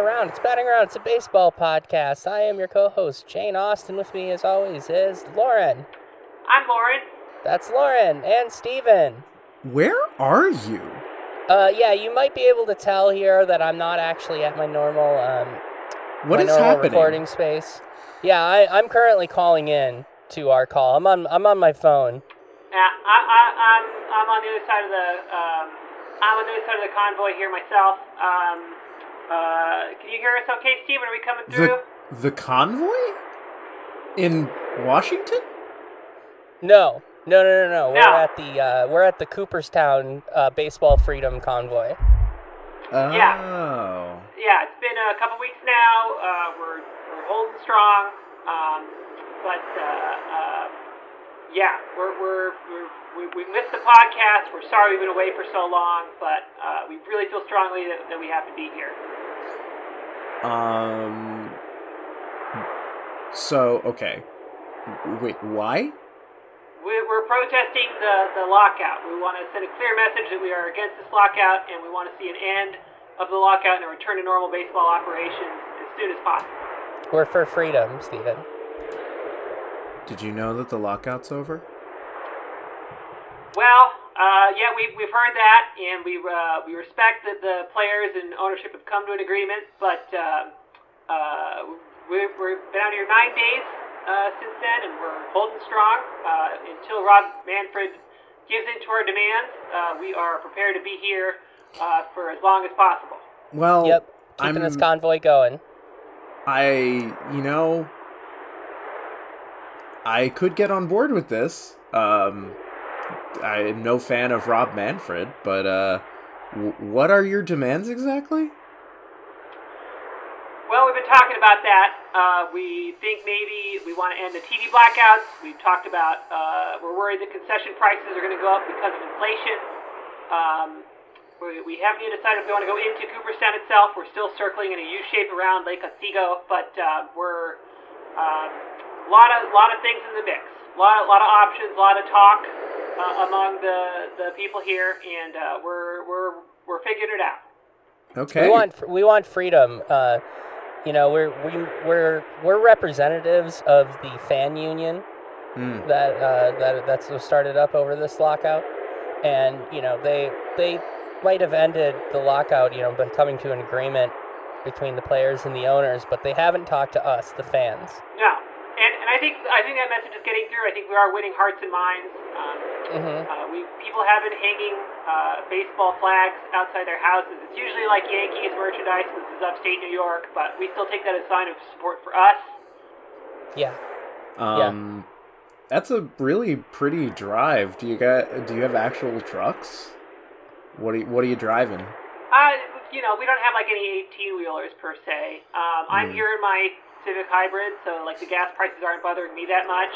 Batting Around. It's Batting Around. It's a baseball podcast. I am your co-host, Jane Austen. With me, as always, is Lauren. I'm Lauren. That's Lauren and Steven. Where are you? Uh, yeah, you might be able to tell here that I'm not actually at my normal um, What my is normal happening? recording space. Yeah, I, I'm currently calling in to our call. I'm on I'm on my phone. Yeah, I, I, I'm, I'm on the other side of the, um, I'm on the other side of the convoy here myself. Um, uh, can you hear us okay, Steven? Are we coming through? The the convoy in Washington? No, no, no, no, no. We're No. at the uh, we're at the Cooperstown uh, Baseball Freedom Convoy. Oh. Yeah, it's been a couple weeks now. Uh, we're, we're holding strong. Um, but, uh, uh, yeah, we're, we're, we're, we, we missed the podcast. We're sorry we've been away for so long, but uh, we really feel strongly that, that we have to be here. Um. So okay. Wait, why? We- We're protesting the, the lockout. We want to send a clear message that we are against this lockout and we want to see an end of the lockout and a return to normal baseball operations as soon as possible. We're for freedom, Stephen. Did you know that the lockout's over? Well, uh, yeah, we've, we've heard that and we, uh, we respect that the players and ownership have come to an agreement, but uh, uh, we're, we've been out here nine days uh, since then and we're holding strong. Uh, until Rob Manfred gives in to our demands, uh, we are prepared to be here uh, for as long as possible. Well, Yep, keeping I'm this convoy going. I you know I could get on board with this. Um I'm no fan of Rob Manfred, but uh what are your demands exactly? Well, we've been talking about that. Uh, we think maybe we want to end the TV blackouts. We've talked about uh, we're worried that concession prices are going to go up because of inflation. Um, we, we haven't yet decided if we want to go into Cooperstown itself. We're still circling in a U shape around Lake Otsego, but uh, we're um, a lot of lot of things in the mix. A lot, a lot of options, a lot of talk uh, among the, the people here, and uh, we're we're we're figuring it out. Okay. We want we want freedom. Uh, you know, we're we, we're we're representatives of the fan union Mm. that uh, that that's started up over this lockout, and you know they they might have ended the lockout, you know, by coming to an agreement between the players and the owners, but they haven't talked to us, the fans. No, and, and I think I think that message is getting through. I think we are winning hearts and minds. Um, hmm uh, we people have been hanging uh, baseball flags outside their houses. It's usually like Yankees merchandise. This is upstate New York, but we still take that as a sign of support for us. Yeah. Um that's a really pretty drive. Do you got do you have actual trucks? What are you, what are you driving? Uh, you know, we don't have like any 18 wheelers per se. Um, I'm Mm. here in my Civic Hybrid, so like the gas prices aren't bothering me that much.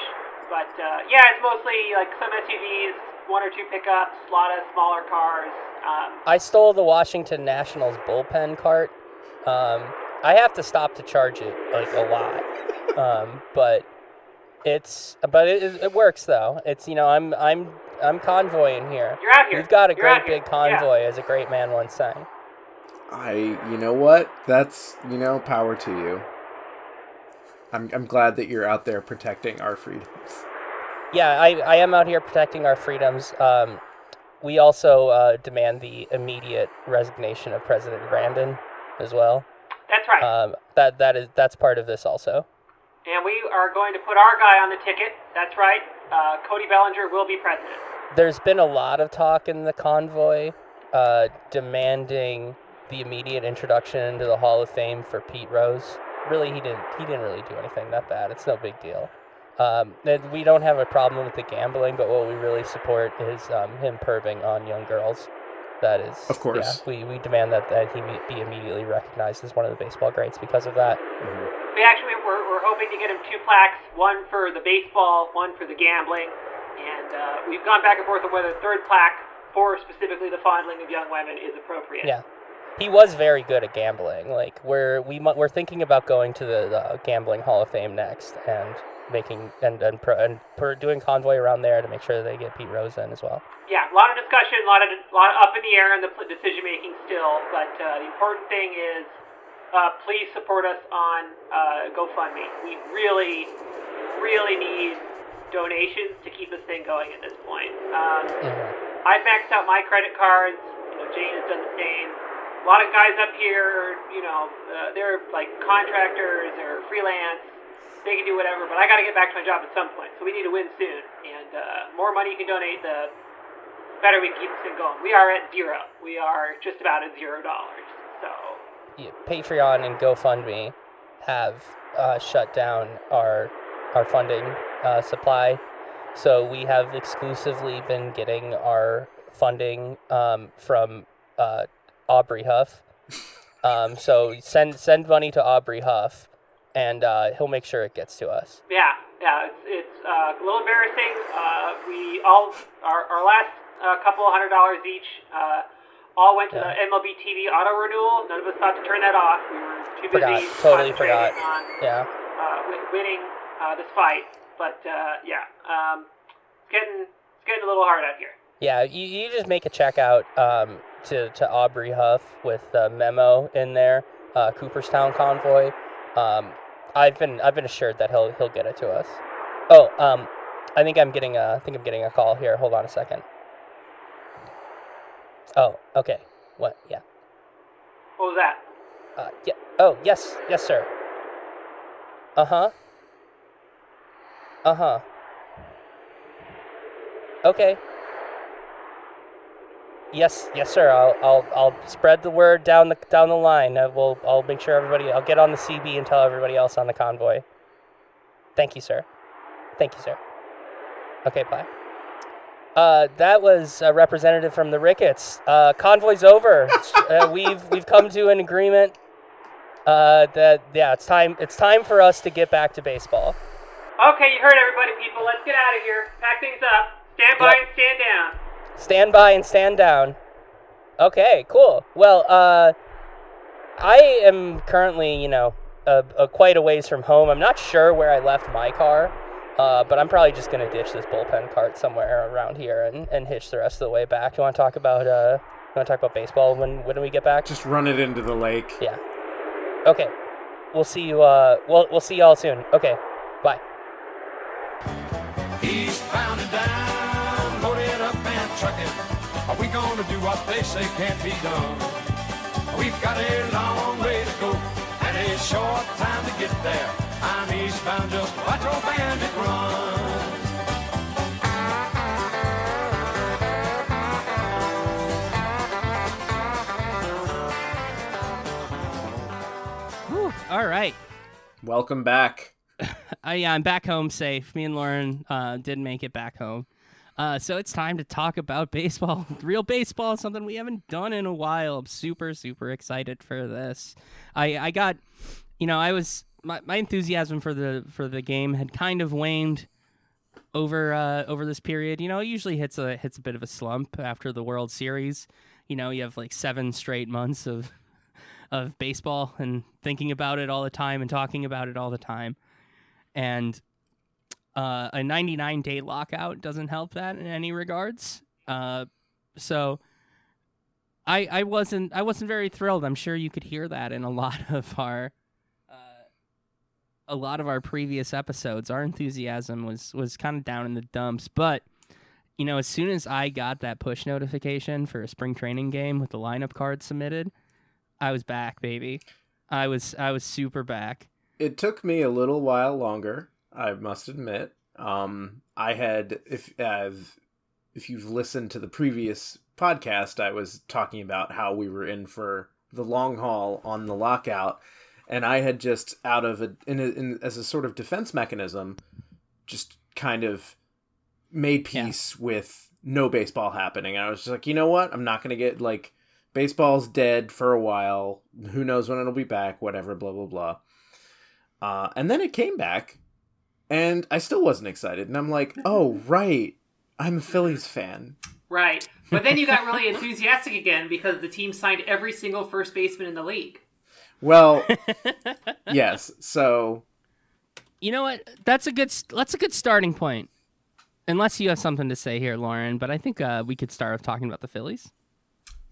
But uh, yeah, it's mostly like some SUVs, one or two pickups, a lot of smaller cars. Um, I stole the Washington Nationals bullpen cart. Um, I have to stop to charge it like a lot, um, but it's but it, it works though. It's you know I'm I'm I'm convoying here. You're out here. We've got a You're great big convoy, as a great man once sang. I you know what? That's you know power to you. I'm I'm glad that you're out there protecting our freedoms. Yeah, I, I am out here protecting our freedoms. Um, we also uh, demand the immediate resignation of President Brandon as well. That's right. Um, that that is that's part of this also. and we are going to put our guy on the ticket. That's right. Uh, Cody Bellinger will be president. There's been a lot of talk in the convoy uh, demanding the immediate introduction into the Hall of Fame for Pete Rose. Really, he didn't. He didn't really do anything that bad. It's no big deal. Um, we don't have a problem with the gambling, but what we really support is um, him perving on young girls. That is, Of course. Yeah, we, we demand that, that he be- be immediately recognized as one of the baseball greats because of that. Mhm. We actually we're, we're hoping to get him two plaques, one for the baseball, one for the gambling, and uh, we've gone back and forth on whether the third plaque for specifically the fondling of young women is appropriate. Yeah. He was very good at gambling. Like we're we mu- we're thinking about going to the, the gambling Hall of Fame next and making and and, pro, and per, doing convoy around there to make sure that they get Pete Rose in as well. Yeah, a lot of discussion, a lot of lot up in the air in the decision making still, but uh, the important thing is uh, please support us on uh, GoFundMe. We really, really need donations to keep this thing going at this point. Um, Mhm. I've maxed out my credit cards. You know, Jane has done the same. A lot of guys up here, you know, uh, they're like contractors or freelance. They can do whatever, but I got to get back to my job at some point. So we need to win soon. And uh, more money you can donate, the better we can keep this thing going. We are at zero. We are just about at zero dollars. So Yeah, Patreon and GoFundMe have uh, shut down our our funding uh, supply, so we have exclusively been getting our funding um, from uh, Aubrey Huff. Um, so send send money to Aubrey Huff, and uh, he'll make sure it gets to us. yeah, yeah, it's, it's uh, a little embarrassing. Uh, we all our, our last uh, couple hundred dollars each. Uh, all went to Yeah. the MLB TV auto renewal. None of us thought to turn that off. We were too Forgot. busy Totally forgot. on Yeah. uh, winning uh, this fight. But uh, yeah, um, it's getting it's getting a little hard out here. Yeah, you, you just make a check out um, to, to Aubrey Huff with the memo in there, uh, Cooperstown convoy. Um, I've been I've been assured that he'll he'll get it to us. Oh, um, I think I'm getting a I think I'm getting a call here. Hold on a second. Oh, okay. What? Yeah. What was that? Uh, yeah. Oh, yes, yes, sir. Uh huh. Uh huh. Okay. Yes, yes, sir. I'll, I'll, I'll spread the word down the down the line. Uh, we'll, I'll make sure everybody. I'll get on the CB and tell everybody else on the convoy. Thank you, sir. Thank you, sir. Okay, bye. Uh, that was a representative from the Ricketts. Uh, convoy's over. uh, we've we've come to an agreement. Uh, that yeah, it's time. It's time for us to get back to baseball. Okay, you heard everybody, people. Let's get out of here. Pack things up. Stand by Yep. and stand down. Stand by and stand down. Okay, cool. Well, uh, I am currently, you know, quite a ways from home. I'm not sure where I left my car, uh, but I'm probably just gonna ditch this bullpen cart somewhere around here and, and hitch the rest of the way back. You want to talk about uh, you want to talk about baseball when when we get back? Just run it into the lake. Yeah. Okay. We'll see you. Uh, we'll we'll see y'all soon. Okay. What they say can't be done? We've got a long way to go and a short time to get there. I'm eastbound, just watch old bandit run. Whew. All right. Welcome back. Uh, yeah, I'm back home safe. Me and Lauren uh, did make it back home. Uh, so it's time to talk about baseball, real baseball, something we haven't done in a while. I'm super, super excited for this. I, I got, you know, I was my, my enthusiasm for the for the game had kind of waned over uh, over this period. You know, it usually hits a hits a bit of a slump after the World Series. You know, you have like seven straight months of of baseball and thinking about it all the time and talking about it all the time and uh, a 99 day lockout doesn't help that in any regards. Uh, so I I wasn't I wasn't very thrilled. I'm sure you could hear that in a lot of our uh, a lot of our previous episodes. Our enthusiasm was was kind of down in the dumps, but you know, as soon as I got that push notification for a spring training game with the lineup card submitted, I was back, baby. I was I was super back. It took me a little while longer, I must admit. Um, I had if uh, if you've listened to the previous podcast, I was talking about how we were in for the long haul on the lockout, and I had just out of a, in, a, in as a sort of defense mechanism, just kind of made Yeah. peace with no baseball happening. I was just like, you know what? I'm not gonna get like baseball's dead for a while. Who knows when it'll be back? Whatever. Blah blah blah. Uh, and then it came back, and I still wasn't excited. And I'm like, oh right, I'm a Phillies fan. Right. But then you got really enthusiastic again because the team signed every single first baseman in the league. Well, yes. So You know what? That's a good. That's a good starting point. Unless you have something to say here, Lauren, but I think uh, we could start with talking about the Phillies.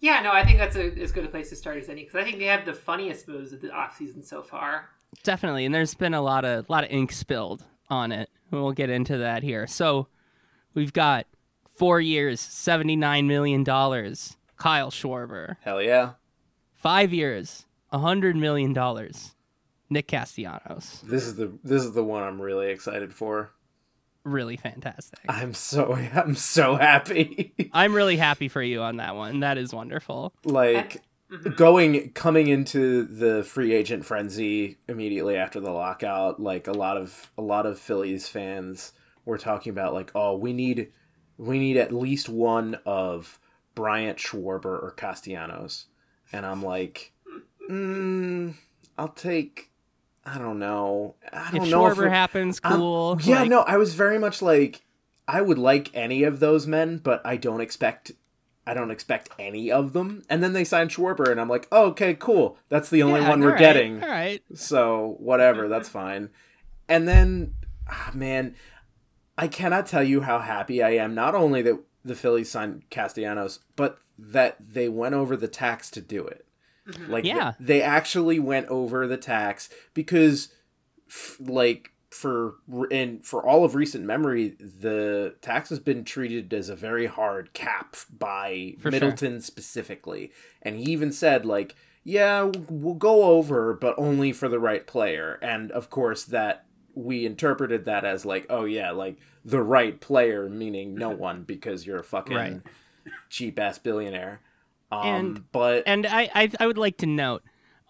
Yeah, no, I think that's a, as good a place to start as any because I think they have the funniest moves of the offseason so far. Definitely, and there's been a lot of lot of ink spilled on it. We'll get into that here. So, we've got four years, seventy nine million dollars. Kyle Schwarber. Hell yeah. Five years, hundred million dollars. Nick Castellanos. This is the this is the one I'm really excited for. Really fantastic. I'm so I'm so happy. I'm really happy for you on that one. That is wonderful. like going coming into the free agent frenzy immediately after the lockout, like a lot of a lot of Phillies fans were talking about like, oh, we need we need at least one of Bryant Schwarber or Castellanos. And I'm like, mm, I'll take I don't know. I don't If know Schwarber it- happens, I'm- cool. yeah, Like, no, I was very much like I would like any of those men, but I don't expect I don't expect any of them. And then they signed Schwarber, and I'm like, oh, okay, cool. That's the only yeah, one we're right, getting. All right. So whatever, that's fine. And then, ah, man, I cannot tell you how happy I am. Not only that the Phillies signed Castellanos, but that they went over the tax to do it. Like, Yeah. they, actually went over the tax because, like, for and for all of recent memory, the tax has been treated as a very hard cap by For sure. Middleton specifically, and he even said like, "Yeah, we'll go over, but only for the right player." And of course, that we interpreted that as like, "Oh yeah, like the right player," meaning no one because you're a fucking Right. cheap ass billionaire. Um, And- but And I, I, I would like to note,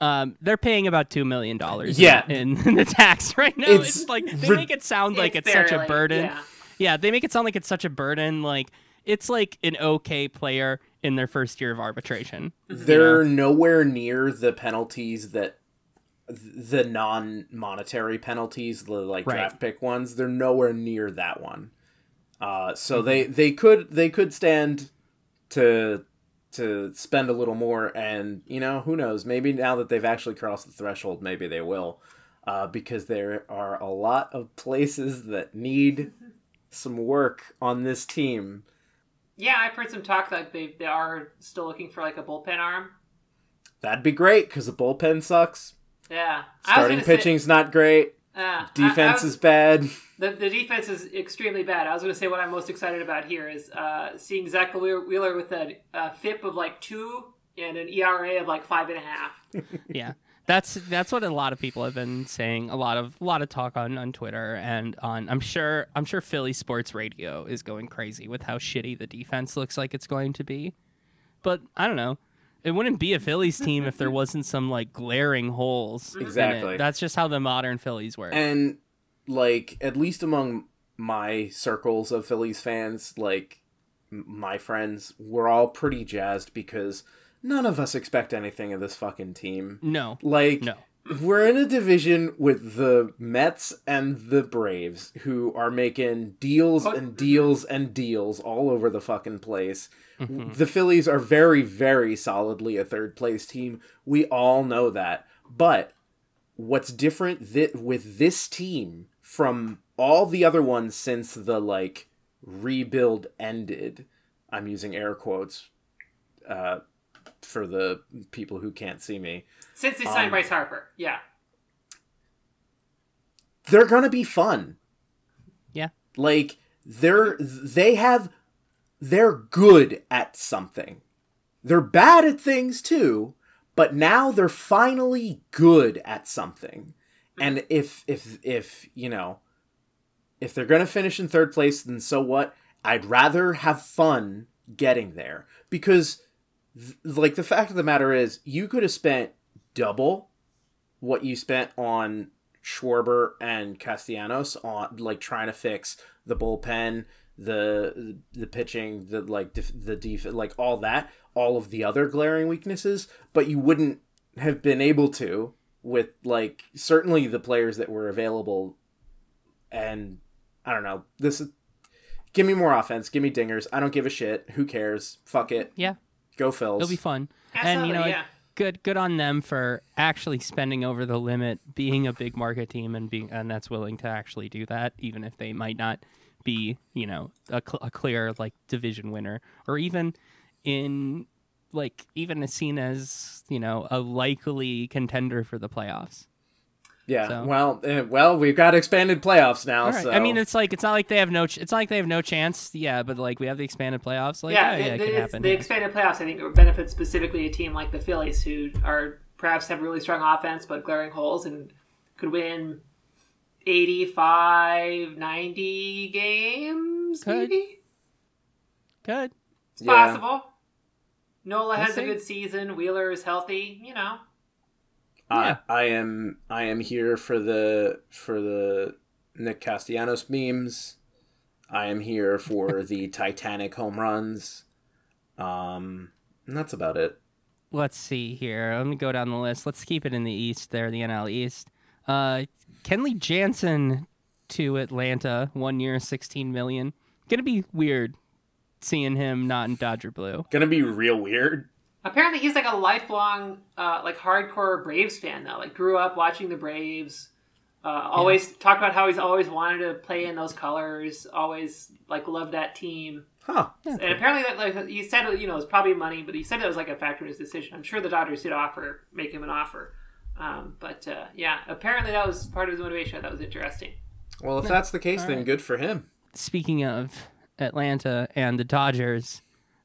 um, they're paying about two million dollars. Yeah. in, in the tax right now. It's It's, like they make it sound like it's, such a burden. yeah. Yeah, they make it sound like it's such a burden. Like it's like an okay player in their first year of arbitration. they're nowhere near the penalties that the non-monetary penalties the like Right. draft pick ones they're nowhere near that one uh so they they could they could stand to to spend a little more and you know who knows maybe now that they've actually crossed the threshold maybe they will uh because there are a lot of places that need some work on this team. Yeah, I've heard some talk like they they are still looking for like a bullpen arm. that'd be great because the bullpen sucks. Yeah, starting gonna say- pitching's not great uh, I- I defense was- is bad The, the defense is extremely bad. I was going to say what I'm most excited about here is uh, seeing Zack Wheeler, Wheeler with a, a FIP of like two and an ERA of like five and a half. yeah that's that's what a lot of people have been saying a lot of a lot of talk on on twitter and on i'm sure i'm sure philly sports radio is going crazy with how shitty the defense looks like it's going to be but i don't know it wouldn't be a phillies team if there wasn't some like glaring holes in it. Exactly. that's just how the modern phillies work and like at least among my circles of Phillies fans, like my friends, we're all pretty jazzed because none of us expect anything of this fucking team. no Like no we're in a division with the Mets and the Braves who are making deals What? and deals and deals all over the fucking place. Mm-hmm. The Phillies are very, very solidly a third place team. We all know that. But what's different th- with this team from all the other ones since the like rebuild ended, I'm using air quotes uh, for the people who can't see me. Since they signed Um, Bryce Harper, yeah. they're gonna be fun. Yeah. Like they're they have they're good at something. They're bad at things too, but now they're finally good at something. And if if if, you know, if they're gonna finish in third place, then so what? I'd rather have fun getting there. Because th- like the fact of the matter is you could have spent double what you spent on Schwarber and Castellanos on like trying to fix the bullpen, the the pitching, the like def- the def- like all that, all of the other glaring weaknesses, but you wouldn't have been able to with like certainly the players that were available and I don't know. This is give me more offense, give me dingers. I don't give a shit. Who cares? Fuck it. yeah Go Phils. it'll be fun Absolutely, and you know yeah. Good good on them for actually spending over the limit being a big market team and being and that's willing to actually do that even if they might not be you know a, cl- a clear like division winner or even in like even seen as you know a likely contender for the playoffs. Yeah. So- Well, eh, well, we've got expanded playoffs now. All right. So I mean, it's like it's not like they have no. Ch- it's not like they have no chance. Yeah, but like we have the expanded playoffs. Like yeah, yeah, yeah, it, it, happen. the yeah. expanded playoffs, I think, it would benefit specifically a team like the Phillies, who are perhaps have really strong offense but glaring holes and could win 85, 90 games, Could. maybe? Good. It's Yeah. possible. Nola We'll has see. a good season. Wheeler is healthy. You know, Yeah. I, I am I am here for the for the Nick Castellanos memes. I am here for the Titanic home runs. Um, and that's about it. Let's see here. Let me go down the list. Let's keep it in the East there, the NL East. Uh, Kenley Jansen to Atlanta, one year, sixteen million. Gonna be weird seeing him not in Dodger blue. Gonna be real weird. Apparently he's like a lifelong, uh, like hardcore Braves fan though. Like grew up watching the Braves. Uh, always talk about how he's always wanted to play in those colors. Always like loved that team. Huh. And apparently, that like he said, you know, it was probably money, but he said it was like a factor in his decision. I'm sure the Dodgers did offer, make him an offer. Um, but uh, yeah, apparently that was part of his motivation. That was interesting. Well, if that's the case, then right. good for him. Speaking of Atlanta and the Dodgers,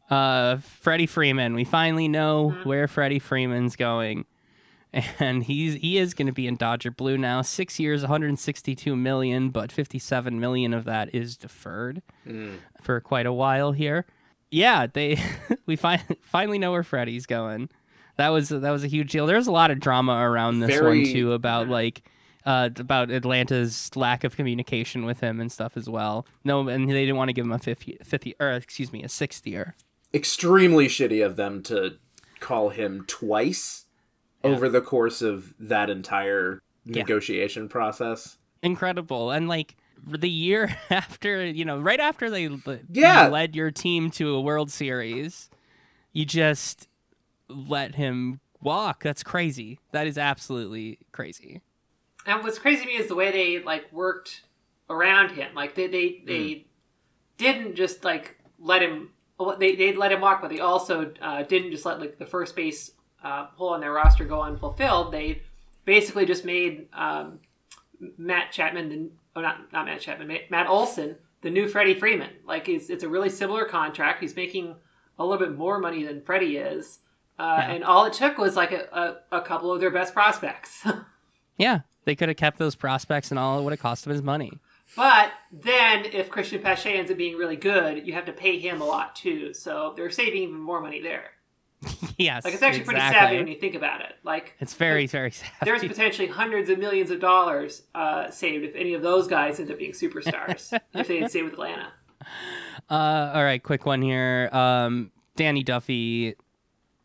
uh, Freddie Freeman. We finally know where Freddie Freeman's going, and he's he is going to be in Dodger blue now. Six years, 162 million, but 57 million of that is deferred for quite a while here. Yeah, they we fi- finally know where Freddie's going. That was that was a huge deal. There's a lot of drama around this Very- one too about like uh, about Atlanta's lack of communication with him and stuff as well. No, and they didn't want to give him a fifth fifth or excuse me, a sixth year. Extremely shitty of them to call him twice over the course of that entire negotiation process. Incredible, and like the year after, you know, right after they le- Yeah. led your team to a World Series, you just let him walk. That's crazy. That is absolutely crazy. And what's crazy to me is the way they like worked around him. Like they they, mm. they didn't just like let him. Well, They they let him walk, but they also uh, didn't just let like the first base uh, hole in their roster go unfulfilled. They basically just made um, Matt Chapman, the, oh not not Matt Chapman, Matt Olson, the new Freddie Freeman. Like it's it's a really similar contract. He's making a little bit more money than Freddie is. Uh, And all it took was like a, a, a couple of their best prospects. Yeah, they could have kept those prospects, and all it would have cost them his money. But then, if Cristian Pache ends up being really good, you have to pay him a lot too. So they're saving even more money there. yes, Like it's actually pretty savvy when you think about it. Like It's very, very sad. there's potentially hundreds of millions of dollars uh, saved if any of those guys end up being superstars if they had stayed with Atlanta. Uh, all right, quick one here. Um, Danny Duffy,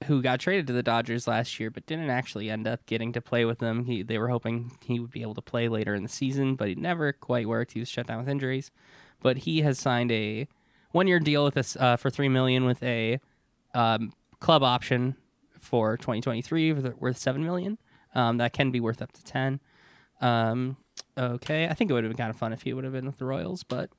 who got traded to the Dodgers last year, but didn't actually end up getting to play with them. He, they were hoping he would be able to play later in the season, but it never quite worked. He was shut down with injuries. But he has signed a one-year deal with us uh, for three million with a um, club option for 2023 worth- worth seven million. Um, that can be worth up to ten. Um, okay, I think it would have been kind of fun if he would have been with the Royals, but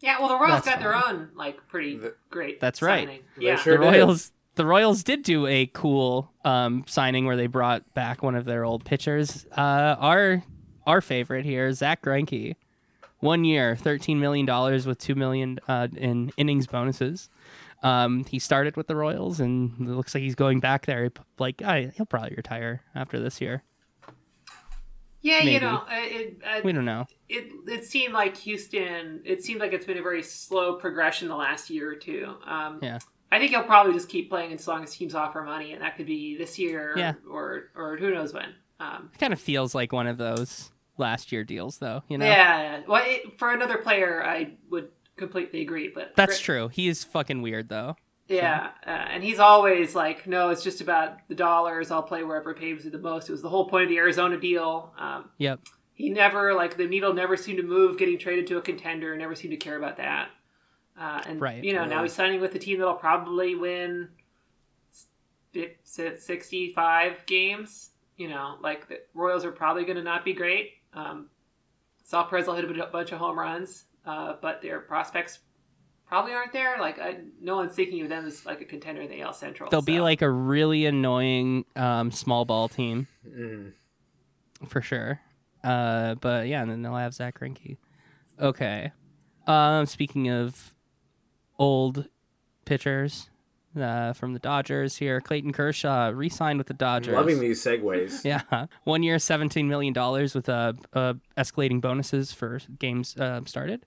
Yeah, well, the Royals That's got their own like pretty great. That's right. signing. They Yeah, sure the did. Royals the Royals did do a cool um, signing where they brought back one of their old pitchers. Uh, our our favorite here, Zack Greinke, one year, thirteen million dollars with two million uh, in innings bonuses. Um, he started with the Royals, and it looks like he's going back there. Like, I, he'll probably retire after this year. yeah, Maybe. you know, it, it, We don't know. it it seemed like Houston. It seemed like it's been a very slow progression the last year or two. Um, Yeah. I think he'll probably just keep playing as long as teams offer money, and that could be this year, Yeah. or or who knows when. Um, It kind of feels like one of those last year deals, though. You know, Yeah, well, it, for another player, I would completely agree. But that's for- true. He is fucking weird, though. Yeah, uh, and he's always like, no, it's just about the dollars. I'll play wherever pays me the most. It was the whole point of the Arizona deal. Um, Yep. he never like the needle never seemed to move getting traded to a contender never seemed to care about that uh, and Right. you know now he's signing with a team that'll probably win si- si- 65 games you know like the royals are probably going to not be great um, Sal Perez will hit a bunch of home runs uh, but their prospects probably aren't there. Like I, no one's thinking of them as like a contender in the AL Central. They'll be like a really annoying um, small ball team Mm. for sure. Uh, but yeah, and then they'll have Zack Greinke. Okay. Um, speaking of old pitchers uh, from the Dodgers here, Clayton Kershaw re-signed with the Dodgers. Loving these segues. Yeah, one year, seventeen million dollars with uh, uh, escalating bonuses for games uh, started.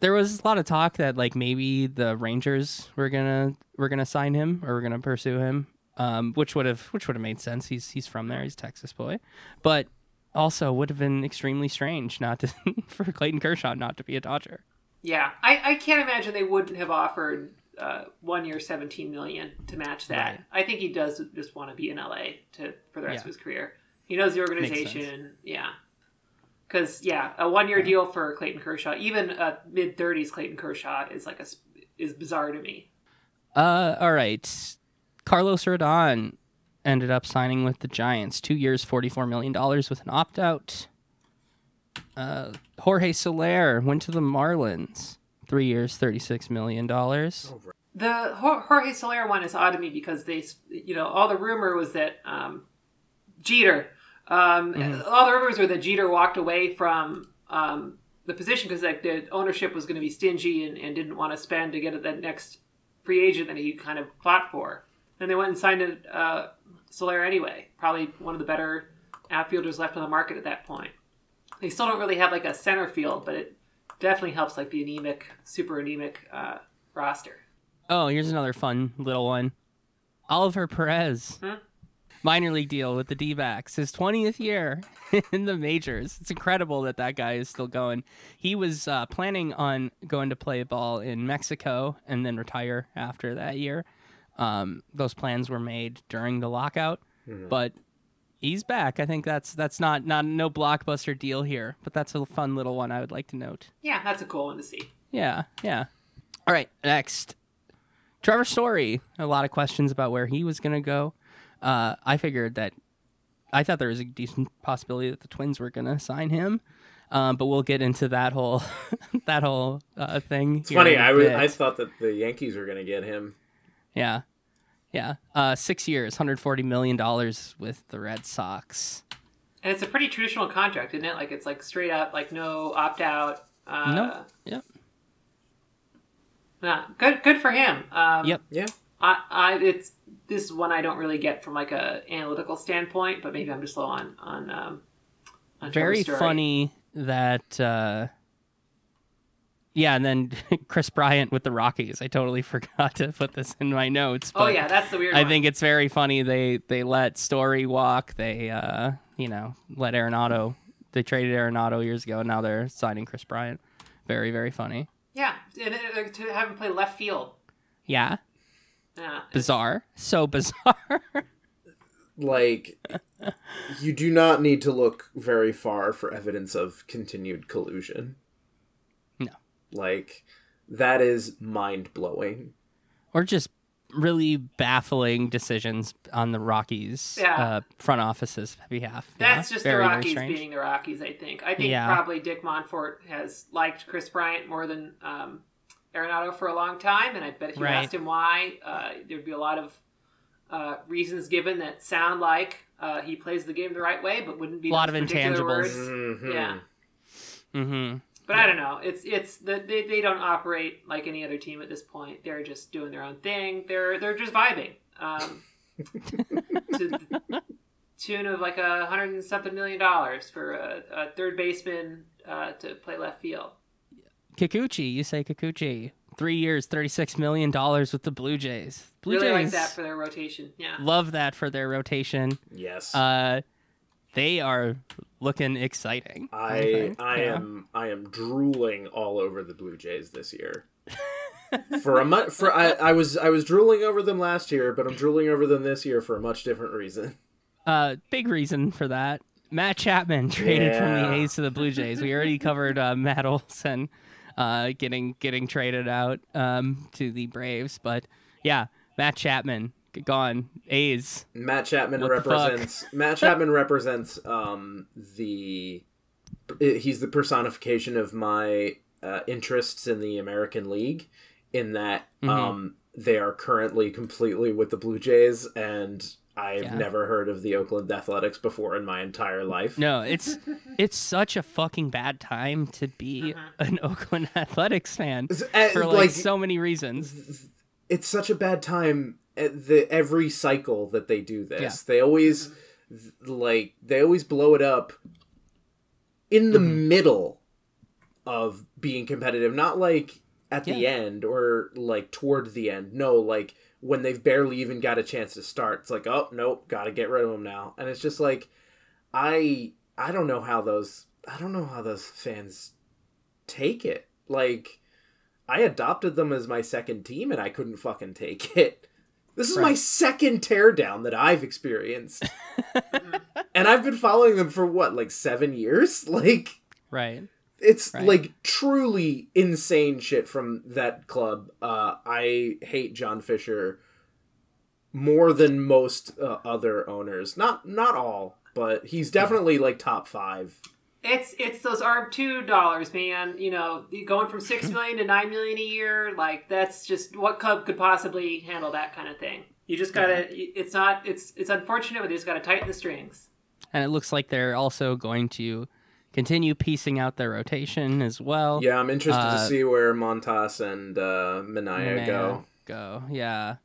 There was a lot of talk that like maybe the Rangers were gonna were gonna sign him or were gonna pursue him, um, which would have which would have made sense. He's he's from there. He's a Texas boy, but also would have been extremely strange not to for Clayton Kershaw not to be a Dodger. Yeah, I, I can't imagine they wouldn't have offered uh, one year, seventeen million to match that. Right. I think he does just want to be in LA to for the rest Yeah. of his career. He knows the organization. Yeah, because yeah, a one year deal for Clayton Kershaw, even a mid thirties Clayton Kershaw is like a is bizarre to me. Uh, all right. Carlos Rodon ended up signing with the Giants, two years, forty-four million dollars with an opt-out. Uh, Jorge Soler went to the Marlins, three years, thirty-six million dollars. The Jorge Soler one is odd to me because they, you know, all the rumor was that um, Jeter, um, all the rumors were that Jeter walked away from um, the position because like the ownership was going to be stingy and, and didn't want to spend to get that next free agent that he kind of fought for. And they went and signed it, uh, Soler anyway. Probably one of the better outfielders left on the market at that point. They still don't really have like a center field, but it definitely helps like the anemic, super anemic uh, roster. Oh, here's another fun little one. Oliver Perez, Hmm? minor league deal with the D-backs, his 20th year in the majors. It's incredible that that guy is still going. He was uh, planning on going to play ball in Mexico and then retire after that year. Um, those plans were made during the lockout, but he's back. I think that's that's not not no blockbuster deal here, but that's a fun little one I would like to note. Yeah, that's a cool one to see. Yeah, yeah. All right, next. Trevor Story. A lot of questions about where he was going to go. Uh, I figured that I thought there was a decent possibility that the Twins were going to sign him, um, but we'll get into that whole that whole uh, thing. It's funny. I was was I thought that the Yankees were going to get him. yeah, yeah. Uh, six years, hundred forty million dollars with the Red Sox. And it's a pretty traditional contract, isn't it? Like it's like straight up, like no opt out. Uh, Nope. Yep. yeah, good, good for him. Um, Yep. Yeah. I, I, it's this is one I don't really get from like a analytical standpoint, but maybe I'm just low on on. Um, on very Story. funny that uh yeah and then kris bryant with the rockies i totally forgot to put this in my notes Oh yeah, that's the weird. i one. think it's very funny they they let story walk they uh you know let arenado they traded arenado years ago and now they're signing chris bryant very very funny Yeah, and to have him play left field. yeah Yeah, bizarre so bizarre Like, you do not need to look very far for evidence of continued collusion. No. Like, that is mind blowing. or just really baffling decisions on the rockies Yeah. uh, front office's behalf yeah? That's just the Rockies being the Rockies. I think. I think Yeah. probably Dick Monfort has liked Kris Bryant more than um, Arenado for a long time, and I bet if you Right. asked him why, uh, there'd be a lot of uh, reasons given that sound like uh, he plays the game the right way, but wouldn't be A lot of intangibles. words. Mhm. Yeah, mm-hmm but I don't know. It's it's the, they they don't operate like any other team at this point. They're just doing their own thing. They're they're just vibing. Um, to the tune of like a hundred and something million dollars for a, a third baseman uh, to play left field. Kikuchi, you say Kikuchi. Three years, thirty-six million dollars with the Blue Jays. Blue really Jays like that for their rotation. Yeah. love that for their rotation. Yes. Uh, they are looking exciting. I think, I yeah. am I am drooling all over the Blue Jays this year. for a mu- for I, I was I was drooling over them last year, but I'm drooling over them this year for a much different reason. Uh, big reason for that. Matt Chapman traded from the A's to the Blue Jays. We already covered uh, Matt Olson uh, getting getting traded out um, to the Braves, but yeah, Matt Chapman g- gone. A's. Matt Chapman What represents Matt Chapman represents um the he's the personification of my uh, interests in the American League in that Mhm. um, they are currently completely with the Blue Jays, and I've Yeah. never heard of the Oakland Athletics before in my entire life. No, it's it's such a fucking bad time to be an Oakland Athletics fan Uh, for like, so many reasons. it's such a bad time at the every cycle that they do this. They always like they always blow it up in the Mm-hmm. middle of being competitive, not like at the end or like toward the end. No, like when they've barely even got a chance to start. It's like, "Oh, nope, got to get rid of them now." And it's just like I I don't know how those I don't know how those fans take it. Like I adopted them as my second team and I couldn't fucking take it. This is my Right. second teardown that I've experienced. and I've been following them for what, like 7 years? Like Right. it's Right. like truly insane shit from that club. Uh, I hate John Fisher more than most uh, other owners. Not not all, but he's definitely like top five. It's it's those ARB two dollars, man. You know, going from six million to nine million a year. Like that's just what club could possibly handle that kind of thing. You just gotta. It's not. It's it's unfortunate, but they just gotta tighten the strings. And it looks like they're also going to continue piecing out their rotation as well. Yeah, I'm interested to Uh, see where Montas and uh, Manaea Manaea go. Go. Yeah.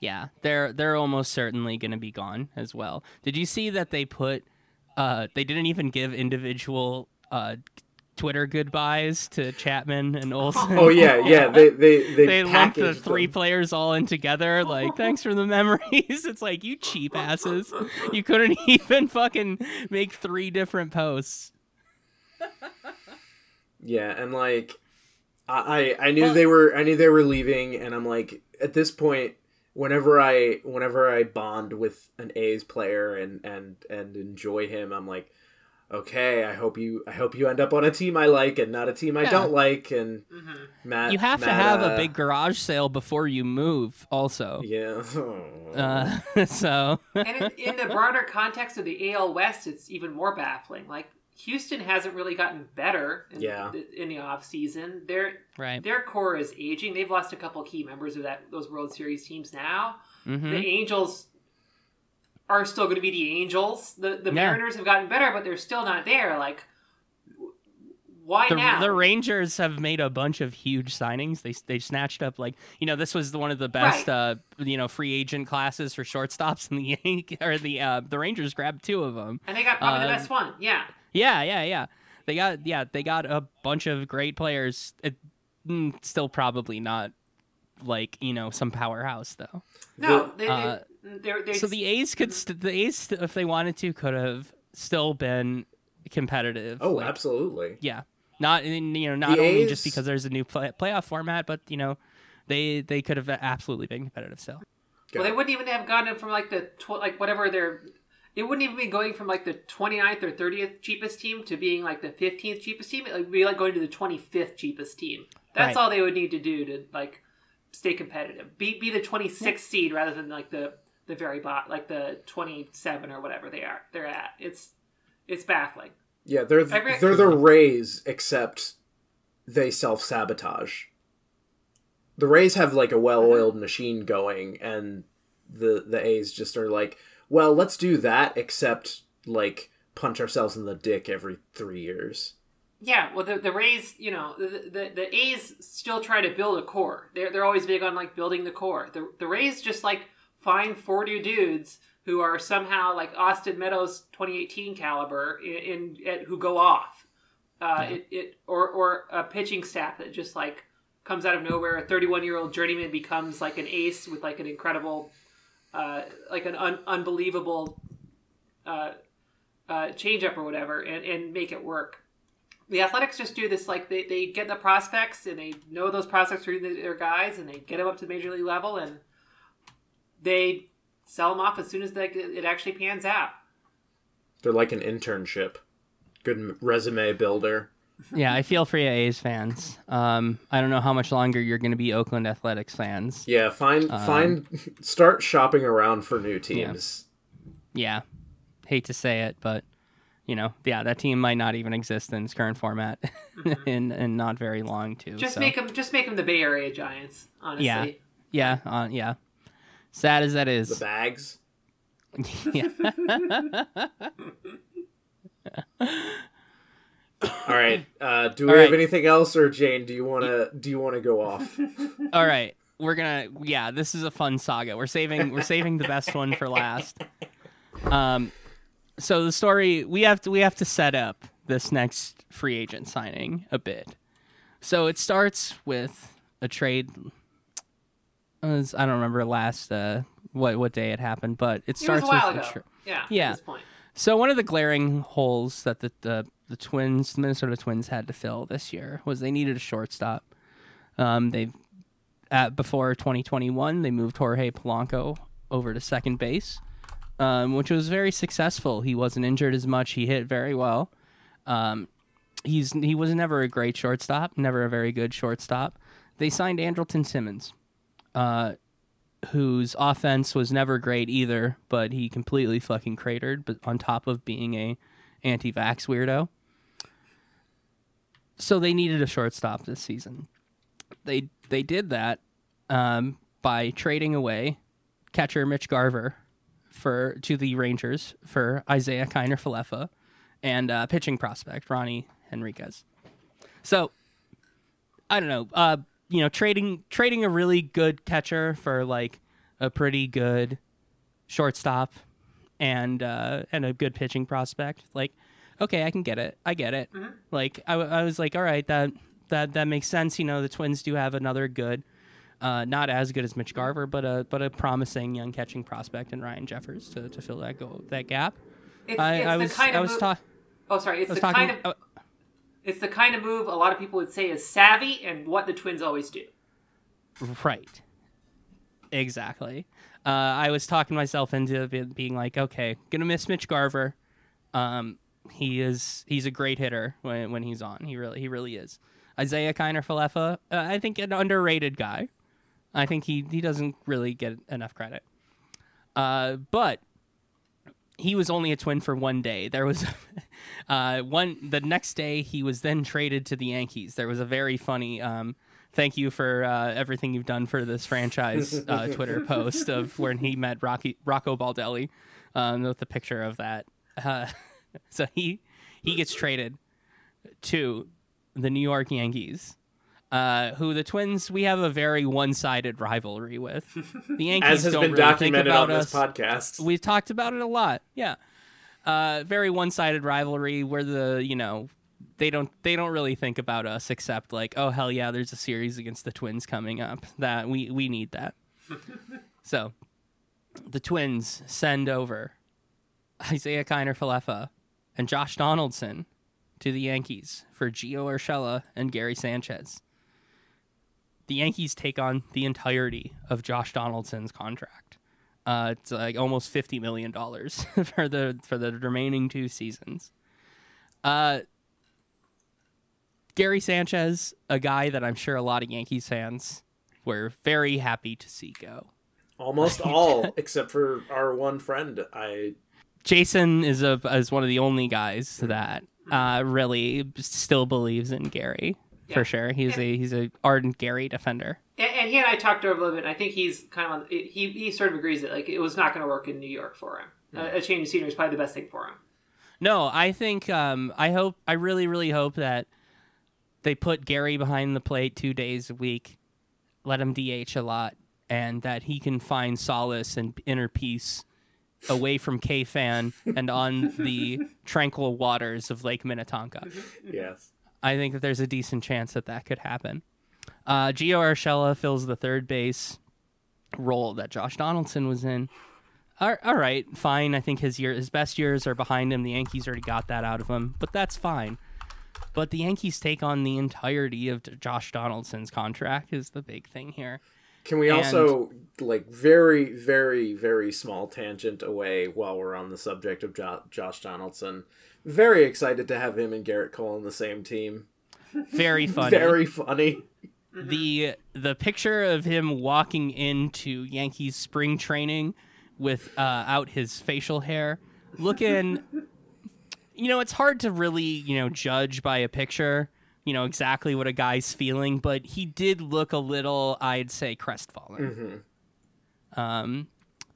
Yeah. They're they're almost certainly going to be gone as well. Did you see that they put uh they didn't even give individual uh Twitter goodbyes to Chapman and Olson. Oh yeah, yeah. They they they, They lumped the three them. players all in together, like, thanks for the memories. It's like, you cheap asses. You couldn't even fucking make three different posts. Yeah, and like I I I knew Well- they were I knew they were leaving, and I'm like at this point, whenever I whenever I bond with an A's player and and and enjoy him, I'm like, okay, I hope you I hope you end up on a team I like and not a team I Yeah. don't like. And Mm-hmm. Matt, You have to have uh, a big garage sale before you move, also. yeah. Uh, so, and in, in the broader context of the AL West, it's even more baffling. Like Houston hasn't really gotten better in, Yeah. in the off season. Their right. their core is aging. They've lost a couple key members of that those World Series teams now. hmm The Angels are still going to be the Angels. The the Yeah. Mariners have gotten better, but they're still not there. Like, why The, now? the Rangers have made a bunch of huge signings. They they snatched up like you know this was one of the best Right. uh you know free agent classes for shortstops in the Yank or the uh the Rangers grabbed two of them. and they got probably the uh, best one. Yeah. Yeah, yeah, yeah. They got yeah, they got a bunch of great players. It, mm, still probably not like you know some powerhouse though. No, they, uh, they, they're, they're So the A's could st- the A's st- if they wanted to could have still been competitive. oh, like, absolutely. Yeah, not in, you know not The only just because there's a new play- playoff format, but you know they they could have absolutely been competitive still. Well, they wouldn't even have gotten it from like the tw- like whatever their. It wouldn't even be going from like the 29th or 30th cheapest team to being like the 15th cheapest team. It would be like going to the 25th cheapest team. That's Right. all they would need to do to like stay competitive. Be be the 26th seed rather than like the the very bot like the 27 or whatever they are they're at. It's it's baffling. Yeah, they're th- Every- they're the Rays, except they self sabotage. The Rays have like a well oiled mm-hmm. machine going, and the the A's just are like, well, let's do that, except like punch ourselves in the dick every three years. Yeah, well, the, the Rays, you know, the, the the A's still try to build a core. They're they're always big on like building the core. The the Rays just like find forty dudes who are somehow like Austin Meadows 2018 caliber in, in at, who go off. Uh, it, it or or a pitching staff that just like comes out of nowhere. A 31 year old journeyman becomes like an ace with like an incredible, uh, like an un- unbelievable uh, uh, change up or whatever, and, and make it work. The athletics just do this like they, they get the prospects and they know those prospects are their guys and they get them up to the major league level and they sell them off as soon as they, it actually pans out. They're like an internship, good resume builder. Yeah, I feel for you A's fans. Um, I don't know how much longer you're going to be Oakland Athletics fans. Yeah, find Um, find start shopping around for new teams. Yeah, hate to say it, but you know, yeah, that team might not even exist in its current format in and not very long too. Just so. make them, just make them the Bay Area Giants. Honestly. Yeah. yeah, uh, yeah. Sad as that is. The bags. yeah. All right. Uh, do we All have right. anything else, or Jane? Do you want to? Do you want to go off? All right, we're gonna. Yeah, this is a fun saga. We're saving. We're saving the best one for last. Um, so the story we have to we have to set up this next free agent signing a bit. So it starts with a trade. uh, I don't remember last uh, what what day it happened, but it It was starts a while with ago. a tra- yeah. Yeah. At this point. So one of the glaring holes that the, the the Twins, the Minnesota Twins, had to fill this year was they needed a shortstop. Um, they at before 2021 they moved Jorge Polanco over to second base, um, which was very successful. He wasn't injured as much. He hit very well. Um, he's he was never a great shortstop, never a very good shortstop. They signed Andrelton Simmons, uh, whose offense was never great either, but he completely fucking cratered. But on top of being a anti-vax weirdo, so they needed a shortstop this season. They they did that um, by trading away catcher Mitch Garver for to the Rangers for Isiah Kiner Falefa and uh, pitching prospect Ronnie Henriquez. So I don't know. Uh, you know, trading trading a really good catcher for like a pretty good shortstop and uh, and a good pitching prospect. Like, okay, I can get it. I get it. Like, I, w- I was like, all right, that that that makes sense. You know, the Twins do have another good, uh, not as good as Mitch Garver, but a but a promising young catching prospect in Ryan Jeffers to, to fill that go that gap. It's, I, it's I the was kind I was talking. Oh, sorry. It's the talking. kind of uh, it's the kind of move a lot of people would say is savvy and what the Twins always do. Right. Exactly. Uh, I was talking myself into being like, okay, gonna miss Mitch Garver. Um, he is he's a great hitter when when he's on. He really he really is. Isiah Kiner Falefa, uh, I think an underrated guy. I think he he doesn't really get enough credit. Uh, but he was only a twin for one day. There was uh, one the next day he was then traded to the Yankees. There was a very funny um, thank you for uh, everything you've done for this franchise uh, Twitter post of when he met Rocky Rocco Baldelli um, with the picture of that. So he he gets traded to the New York Yankees. Uh, who the Twins we have a very one-sided rivalry with. The Yankees As has don't been really think documented about on this us podcast. we've talked about it a lot. Yeah. Uh, very one-sided rivalry where the, you know, they don't they don't really think about us except like, oh hell yeah, there's a series against the Twins coming up. That we we need that. so, the Twins send over Isiah Kiner Falefa and Josh Donaldson to the Yankees for Gio Urshela and Gary Sanchez. The Yankees take on the entirety of Josh Donaldson's contract. Uh, it's like almost fifty million dollars for the for the remaining two seasons. Uh, Gary Sanchez, a guy that I'm sure a lot of Yankees fans were very happy to see go. Almost all, except for our one friend. I Jason is a is one of the only guys that uh, really still believes in Gary Yeah. for sure. He's a he's a ardent Gary defender. And, and he and I talked over a little bit. And I think he's kind of on. He he sort of agrees that like it was not going to work in New York for him. A, a change of scenery is probably the best thing for him. No, I think um, I hope I really really hope that they put Gary behind the plate two days a week, let him DH a lot, and that he can find solace and inner peace away from K fan and on the tranquil waters of Lake Minnetonka. yes. I think that there's a decent chance that that could happen. Uh, Gio Urshela fills the third base role that Josh Donaldson was in. All all right, fine. I think his year, his best years are behind him. The Yankees already got that out of him, but that's fine. But the Yankees take on the entirety of Josh Donaldson's contract is the big thing here. Can we And- also like very, very, very small tangent away while we're on the subject of jo- Josh Donaldson? Very excited to have him and Gerrit Cole on the same team. Very funny. Very funny. the the picture of him walking into Yankees spring training with uh, out his facial hair, looking, you know, it's hard to really, you know, judge by a picture, you know, exactly what a guy's feeling, but he did look a little, I'd say, crestfallen. Um,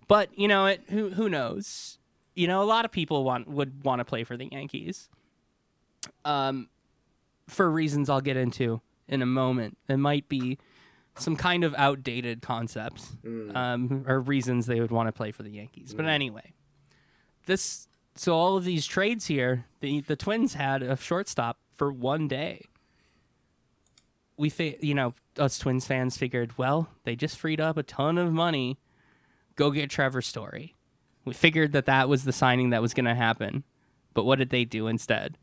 but you know, it who who knows? You know, a lot of people want would want to play for the Yankees. Um, for reasons I'll get into in a moment. It might be some kind of outdated concepts um, or reasons they would want to play for the Yankees. But anyway, this so all of these trades here, the the Twins had a shortstop for one day. We, fi- you know, us Twins fans figured, well, they just freed up a ton of money. Go get Trevor Story. We figured that that was the signing that was going to happen. But what did they do instead?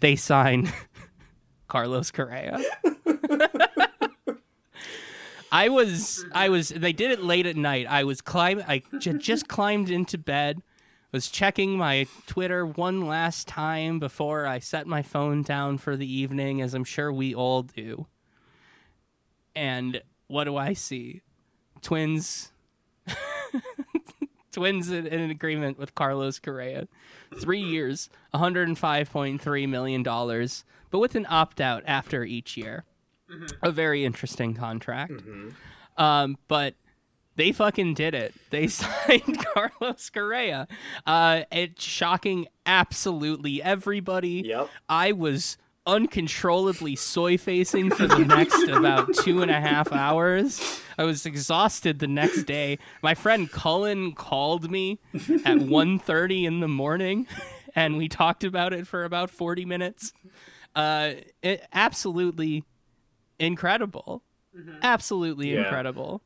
They signed Carlos Correa. I was I was they did it late at night. I was climb I j- just climbed into bed, was checking my Twitter one last time before I set my phone down for the evening as I'm sure we all do. And what do I see? Twins Twins in, in an agreement with Carlos Correa. 3 years, 105.3 million dollars, but with an opt-out after each year a very interesting contract. Um, but they fucking did it. They signed Carlos Correa. Uh, it's shocking absolutely everybody. Yep. I was uncontrollably soy facing for the next about two and a half hours. I was exhausted the next day. My friend Cullen called me at 1.30 in the morning and we talked about it for about 40 minutes. Uh, it, absolutely incredible. Absolutely Yeah. incredible.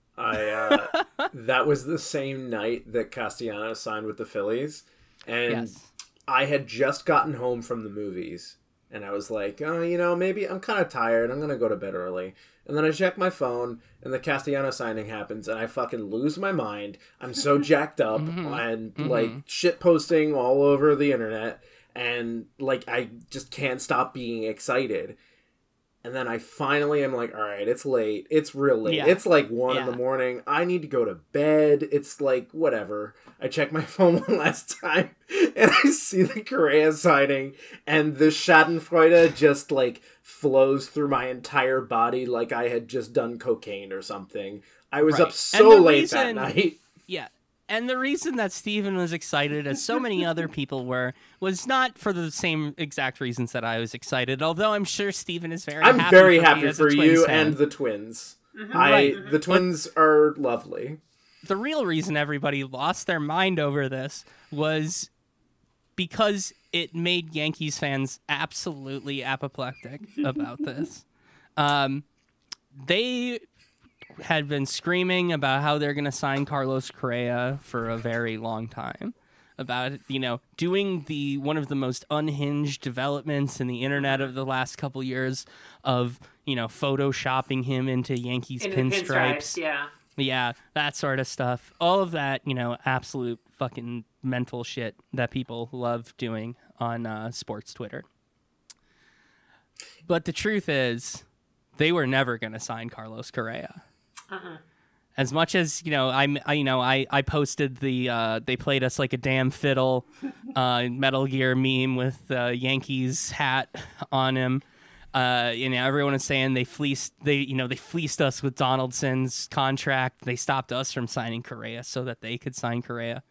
Uh, that was the same night that Castellanos signed with the Phillies, and Yes. I had just gotten home from the movies, and I was like, oh, you know, maybe I'm kind of tired. I'm gonna go to bed early. And then I check my phone, and the Castellanos signing happens, and I fucking lose my mind. I'm so jacked up and like shit posting all over the internet, and like I just can't stop being excited. And then I finally am like, all right, it's late. It's real late. Yeah. It's like one in the morning. I need to go to bed. It's like whatever. I check my phone one last time and I see the Correa signing and the Schadenfreude just like flows through my entire body like I had just done cocaine or something. I was Right. up so late that night. Yeah. And the reason that Steven was excited, as so many other people were, was not for the same exact reasons that I was excited. Although I'm sure Steven is very I'm happy very for happy as for you fan. and the twins. I Right. the twins are lovely. the real reason everybody lost their mind over this was because it made Yankees fans absolutely apoplectic about this. Um, they had been screaming about how they're going to sign Carlos Correa for a very long time. About you know doing the one of the most unhinged developments in the internet of the last couple years of you know photoshopping him into Yankees In pinstripes. pinstripes, yeah. Yeah, that sort of stuff. All of that, you know, absolute fucking mental shit that people love doing on uh, sports Twitter. But the truth is, they were never going to sign Carlos Correa. As much as you know, I'm, I, you know, I, I posted the uh, they played us like a damn fiddle, uh, Metal Gear meme with the Yankees hat on him. Uh, you know, everyone is saying they fleeced they you know they fleeced us with Donaldson's contract. They stopped us from signing Correa so that they could sign Correa.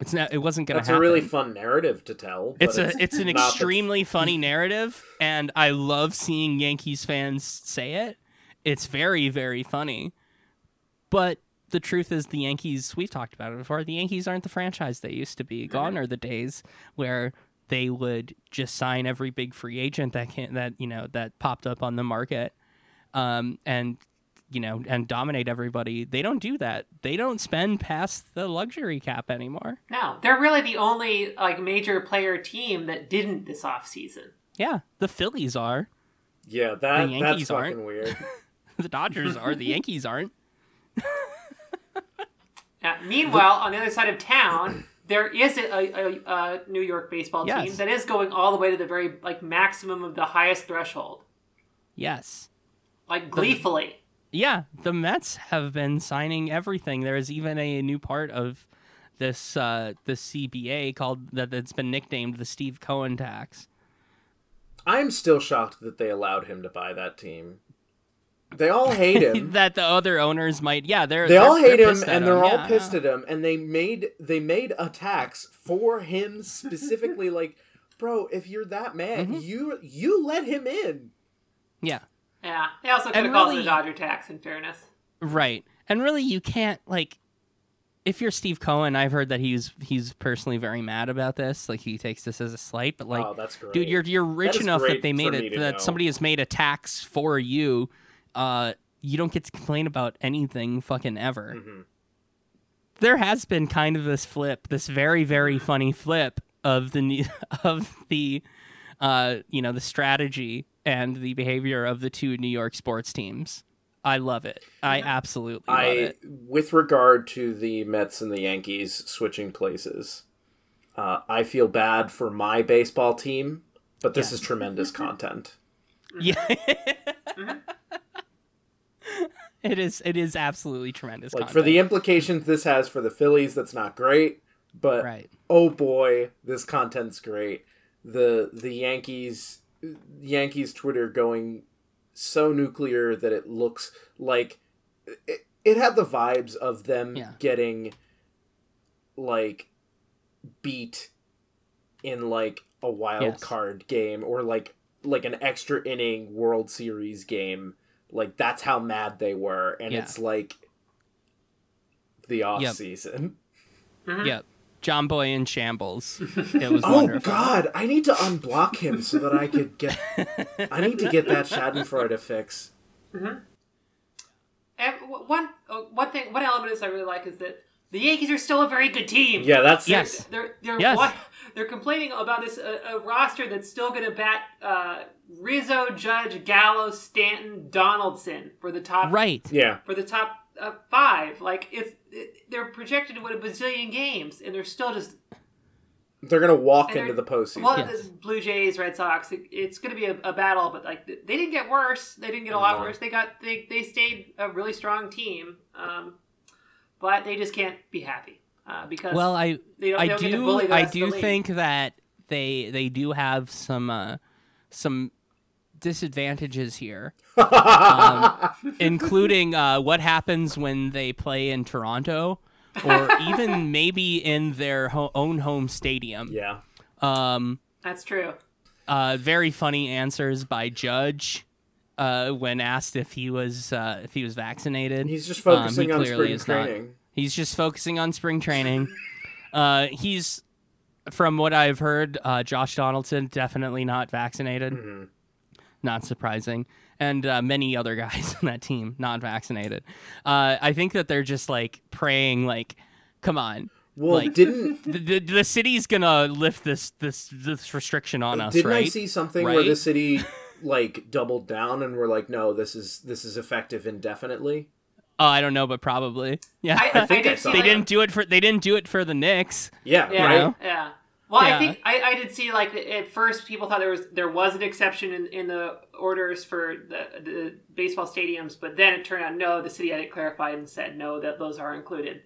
It's not. It wasn't going to That's happen. a really fun narrative to tell. but It's a it's an not the- extremely funny narrative, and I love seeing Yankees fans say it. It's very very funny, but the truth is, the Yankees. We've talked about it before. The Yankees aren't the franchise they used to be. Gone are the days where they would just sign every big free agent that can that you know that popped up on the market, um, and you know and dominate everybody. They don't do that. They don't spend past the luxury cap anymore. No, they're really the only like major player team that didn't this offseason. Yeah, the Phillies are. Yeah, that The Yankees that's aren't. weird. The Dodgers are. The Yankees aren't. Now, meanwhile, on the other side of town, there is a, a, a, a New York baseball team Yes. that is going all the way to the very like maximum of the highest threshold, Yes. like gleefully. Yeah, the Mets have been signing everything. There is even a new part of this uh, the CBA called that that's been nicknamed the Steve Cohen tax. I'm still shocked that they allowed him to buy that team. They all hate him. that the other owners might, yeah, they're they they're- all hate they're him and they're all yeah, pissed yeah. at him and they made they made a tax for him specifically like bro if you're that mad Mm-hmm. you you let him in Yeah, Yeah. They also could And have called it a Dodger tax. In fairness. right. And really, you can't like. If you're Steve Cohen, I've heard that he's he's personally very mad about this. Like he takes this as a slight, but like oh that's great dude you're you're rich is enough that they made it that know. somebody has made a tax for you uh you don't get to complain about anything fucking ever. Mhm. there has been kind of this flip this very very funny flip of the of the uh you know the strategy and the behavior of the two New York sports teams. I love it. I absolutely love I it. with regard to the Mets and the Yankees switching places uh, I feel bad for my baseball team but this Yeah. is tremendous content. Yeah it is it is absolutely tremendous like for the implications this has for the Phillies that's not great but right oh boy, this content's great. The the Yankees Yankees Twitter going so nuclear that it looks like it, it had the vibes of them Yeah. getting like beat in like a wild Yes. card game or like like an extra inning World Series game. Like that's how mad they were and Yeah. it's like the off Yep. season. Yep. Jomboy in shambles. It was Oh wonderful. God! I need to unblock him so that I could get. I need to get that Schadenfreude fix. And w- one uh, one thing, one element is I really like is that the Yankees are still a very good team. Yeah, that's Yes. They're they're Yes. what, they're complaining about this uh, a roster that's still going to bat uh, Rizzo, Judge, Gallo, Stanton, Donaldson for the top Right. Yeah, for the top uh, five. Like it's it, they're projected to win a bazillion games, and they're still just they're gonna walk into the postseason. well, Yes. the Blue Jays, Red Sox. It, it's going to be a, a battle, but like they didn't get worse. They didn't get a lot No. worse. They got they they stayed a really strong team, um, but they just can't be happy uh, because Well, I They don't- I they don't get to bully the I do think that they they do have some uh, some disadvantages here, um, including uh, what happens when they play in Toronto, or even maybe in their ho- own home stadium. yeah, Um, that's true. uh, very funny answers by Judge uh, when asked if he was uh, if he was vaccinated. he's just Um, focusing he on clearly spring is not. He's just focusing on spring training. uh, he's, from what I've heard, uh, Josh Donaldson definitely not vaccinated. Mhm. Not surprising. And uh, many other guys on that team not vaccinated. Uh, I think that they're just like praying, like, come on. Well, Like- didn't The, the, the city's gonna lift this this this restriction on us, didn't right? I see something where the city like doubled down and were like, no, this is this is effective indefinitely. Oh, I don't know, but probably. Yeah, I, I, think I did saw they like- didn't do it for they didn't do it for the Knicks. Yeah, Yeah, right. yeah. Well, Yeah. I think I, I did see like at first people thought there was there was an exception in, in the orders for the, the baseball stadiums, but then it turned out no, the city had it clarified and said no that those are included.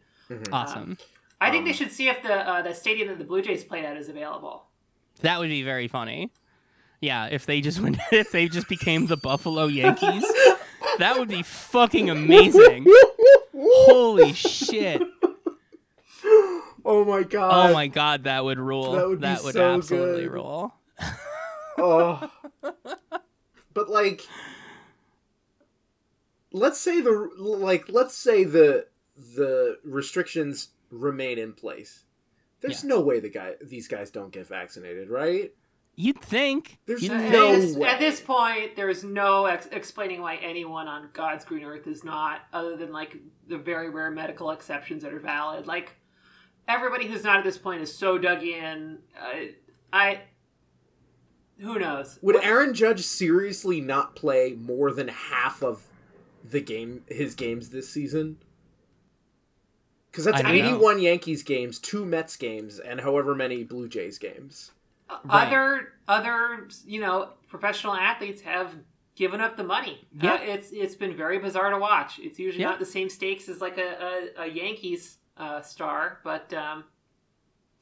Awesome. I think they Um, should see if the uh, the stadium that the Blue Jays played at is available. That would be very funny. Yeah, if they just went, if they just became the Buffalo Yankees, that would be fucking amazing. Holy shit! Oh my god. Oh my god, that would rule. That would be would so absolutely good. rule. Oh. but like let's say the like let's say the the restrictions remain in place. There's Yeah. no way the guy these guys don't get vaccinated, right? You'd think. There's You'd At think. no this, way. at this point, there's no ex- explaining why anyone on God's green earth is not, other than like the very rare medical exceptions that are valid. Like everybody who's not at this point is so dug in. Uh, I who knows? Would What- Aaron Judge seriously not play more than half of the game his games this season? Because that's I don't know. 81 Yankees games, two Mets games, and however many Blue Jays games. Right. other other you know professional athletes have given up the money. Yeah. Uh, it's it's been very bizarre to watch. It's usually Yeah. not the same stakes as like a, a, a Yankees uh, star, but um,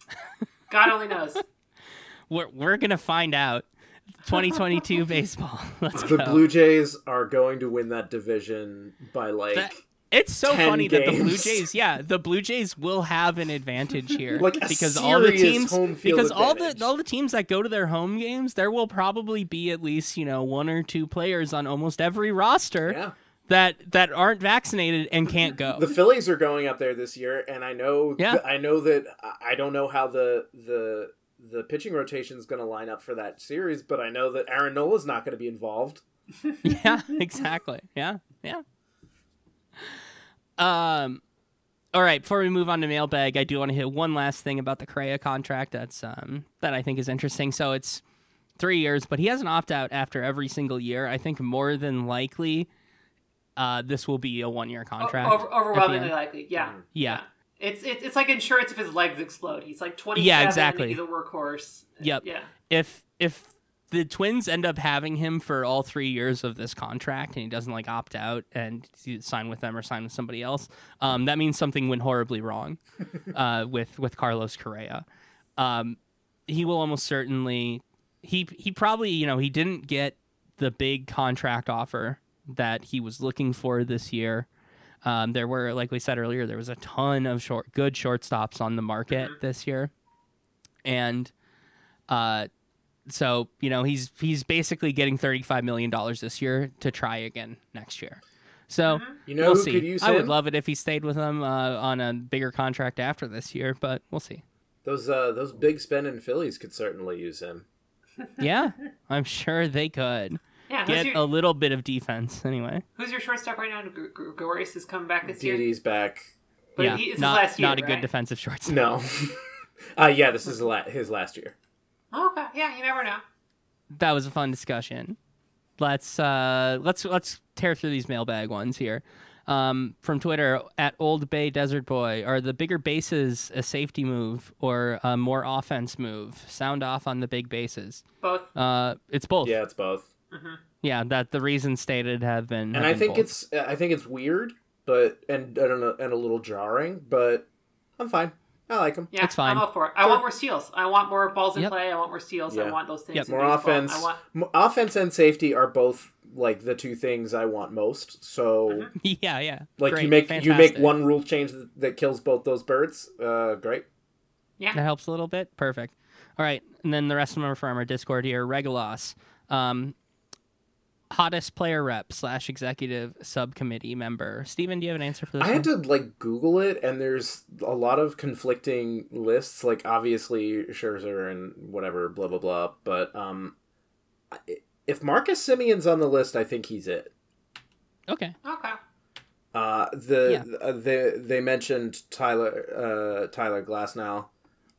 God only knows. We're we're gonna find out. 2022 baseball. Let's The go. Blue Jays are going to win that division by like That- It's so 10 funny that the Blue. Jays, yeah, the Blue Jays will have an advantage here Like because all the teams, because all the all the teams that go to their home games, there will probably be at least you know one or two players on almost every roster yeah. that that aren't vaccinated and can't go. The Phillies are going up there this year, and I know Yeah. th- I know that I don't know how the the the pitching rotation is going to line up for that series, but I know that Aaron Nola's not going to be involved. yeah, exactly. Yeah, yeah. Um, all right. Before we move on to mailbag, I do want to hit one last thing about the Correa contract. That's um that I think is interesting. So it's three years, but he has an opt out after every single year. I think more than likely, uh, this will be a one year contract. Over, at overwhelmingly likely, yeah. Yeah. It's, it's it's like insurance if his legs explode. He's like twenty. Yeah, exactly. He's a workhorse. Yep. Yeah. if if the Twins end up having him for all three years of this contract and he doesn't like opt out and sign with them or sign with somebody else, um, that means something went horribly wrong uh, with with Carlos Correa. Um, he will almost certainly he he probably you know he didn't get the big contract offer that he was looking for this year. Um, there were, like we said earlier, there was a ton of short, good shortstops on the market this year, and uh, so you know he's he's basically getting thirty five million dollars this year to try again next year. So You know we'll see. could use I would love it if he stayed with them uh, on a bigger contract after this year, but we'll see. Those uh those big spending Phillies could certainly use him. Yeah, I'm sure they could Yeah. Get your, a little bit of defense anyway. who's your shortstop right now? Gr- Gr- Gregorius is coming back this year. Didi's back. But yeah, he, it's his not last year, not a good right? Mm. defensive shortstop. No. uh yeah, this is la- his last year. Oh, okay. Yeah, you never know. that was a fun discussion. Let's uh let's let's tear through these mailbag ones here. Um, from Twitter at Old Bay Desert Boy, are the bigger bases a safety move or a more offense move? Sound off on the big bases. Both. Uh, it's both. Yeah, it's both. Yeah, that the reasons stated have been. and have I been think both. it's I think it's weird, but and I don't know, and a little jarring, but I'm fine. I like him. Yeah, It's fine. I'm up for it. I want more steals. I want more balls in Yep. play. I want more steals. I want those things. Yep. More baseball. offense. I want. m- offense and safety are both like the two things I want most. So yeah, yeah. like Great, you make you make one rule change that, that kills both those birds. Uh, great. Yeah, that helps a little bit. Perfect. All right, and then the rest of them are from our Discord here. Regalos, um, hottest player rep slash executive subcommittee member. Steven, do you have an answer for this? I had to like Google it, and there's a lot of conflicting lists. Like obviously Scherzer and whatever, blah blah blah. But um, if Marcus Semien's on the list, I think he's it. Okay. Okay. Uh, the Yeah. uh, they they mentioned Tyler uh, Tyler Glasnow.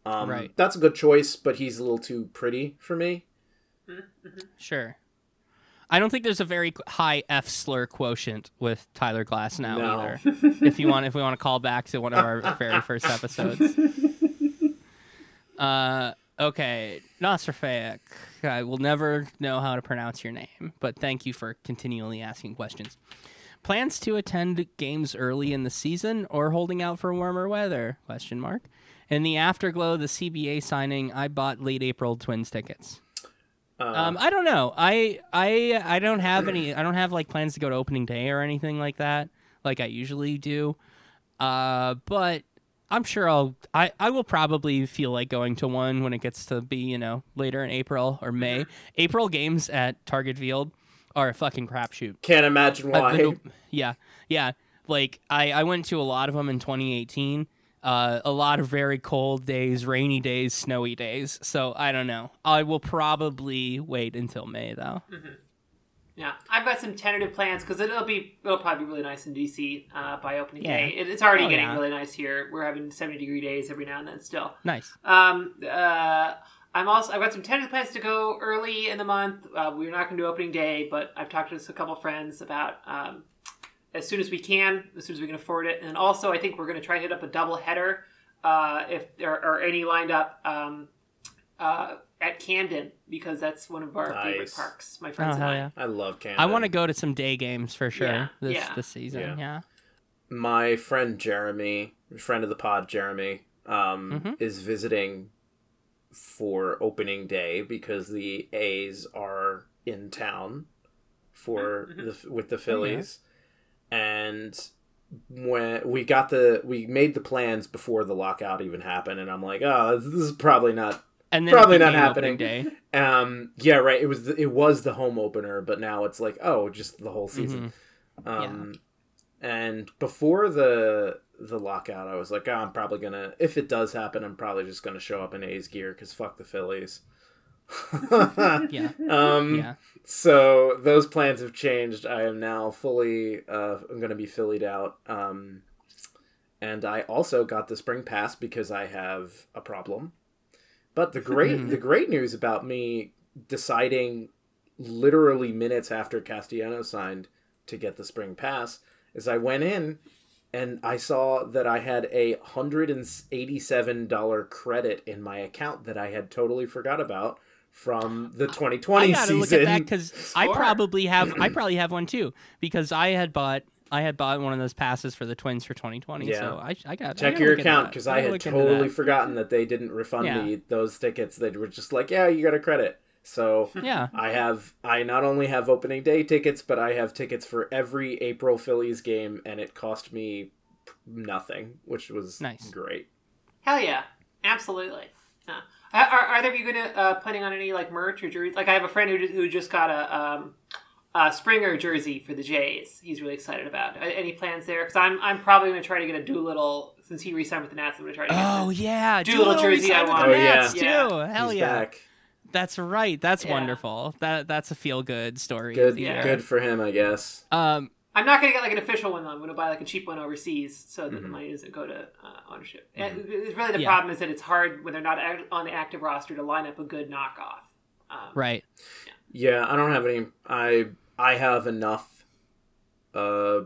Um, Right. That's a good choice, but he's a little too pretty for me. Sure. I don't think there's a very high F slur quotient with Tyler Glasnow No. either. if you want, if we want to call back to one of our very first episodes. Uh, okay, Nasrafaic. I will never know how to pronounce your name, but thank you for continually asking questions. Plans to attend games early in the season or holding out for warmer weather? Question mark. In the afterglow of the CBA signing, I bought late April Twins tickets. Uh, Um, I don't know. I I I don't have any. I don't have like plans to go to opening day or anything like that, like I usually do. Uh, but I'm sure I'll. I I will probably feel like going to one when it gets to be you know later in April or May. April games at Target Field are a fucking crapshoot. Can't imagine why. to- yeah, yeah. Like I, I went to a lot of them in 2018. Uh, a lot of very cold days, rainy days, snowy days. So I don't know. I will probably wait until May though. Yeah, I've got some tentative plans because it'll be it'll probably be really nice in DC uh, by opening Yeah. day. It, it's already Oh, getting yeah. really nice here. We're having seventy degree days every now and then still. Nice. Um, uh, I'm also I've got some tentative plans to go early in the month. Uh, we're not going to do opening day, but I've talked to a couple friends about um, as soon as we can, as soon as we can afford it, and also I think we're going to try to hit up a double header uh, if there are any lined up um, uh, at Camden because that's one of our favorite parks. My Oh friends and I. yeah! I love Canada. I want to go to some day games for sure Yeah, this yeah. this season. Yeah. Yeah. my friend Jeremy, friend of the pod, Jeremy, um, Mhm. is visiting for opening day because the A's are in town for the with the Phillies, and when we got the we made the plans before the lockout even happened, and I'm like, oh, this is probably not And then Probably not happening. Day. um, yeah, right. It was the, it was the home opener, but now it's like oh, just the whole season. Um, and before the the lockout, I was like, oh, I'm probably gonna if it does happen, I'm probably just gonna show up in A's gear because fuck the Phillies. Yeah. Um, Yeah. So those plans have changed. I am now fully. Uh, I'm going to be Phillied out. Um, and I also got the spring pass because I have a problem. But the great the great news about me deciding literally minutes after Castellano signed to get the spring pass is I went in and I saw that I had a hundred and eighty-seven dollar credit in my account that I had totally forgot about from the 2020 I gotta season. look at that because I probably have I probably have one too because I had bought I had bought one of those passes for the Twins for 2020. Yeah. So I I got Check gotta your account because I I had totally that. forgotten that they didn't refund Yeah. me those tickets. They were just like, "Yeah, you got a credit." So Yeah. I have I not only have opening day tickets, but I have tickets for every April Phillies game, and it cost me nothing, which was Nice. great. Hell yeah, absolutely. Yeah. Are, are either of you going to uh, putting on any like merch or jerseys? Like I have a friend who just, who just got a, um, a Springer jersey for the Jays. He's really excited about. Any plans there? Because I'm I'm probably going to try to get a Doolittle since he re-signed with the Nats. I'm going to try to get. Oh this. yeah, Doolittle Doolittle jersey I re-signed with want. the Oh, yeah. Nats, too. Yeah. Hell He's yeah, back. that's right. That's Yeah. wonderful. That that's a feel good story. Good, Yeah. good for him, I guess. Um, I'm not going to get like an official one though. I'm going to buy like a cheap one overseas so that Mm-hmm. the money doesn't go to uh, ownership. And it's really the Yeah. problem is that it's hard when they're not on the active roster to line up a good knockoff. Um, right. Yeah, I don't have any. I I have enough uh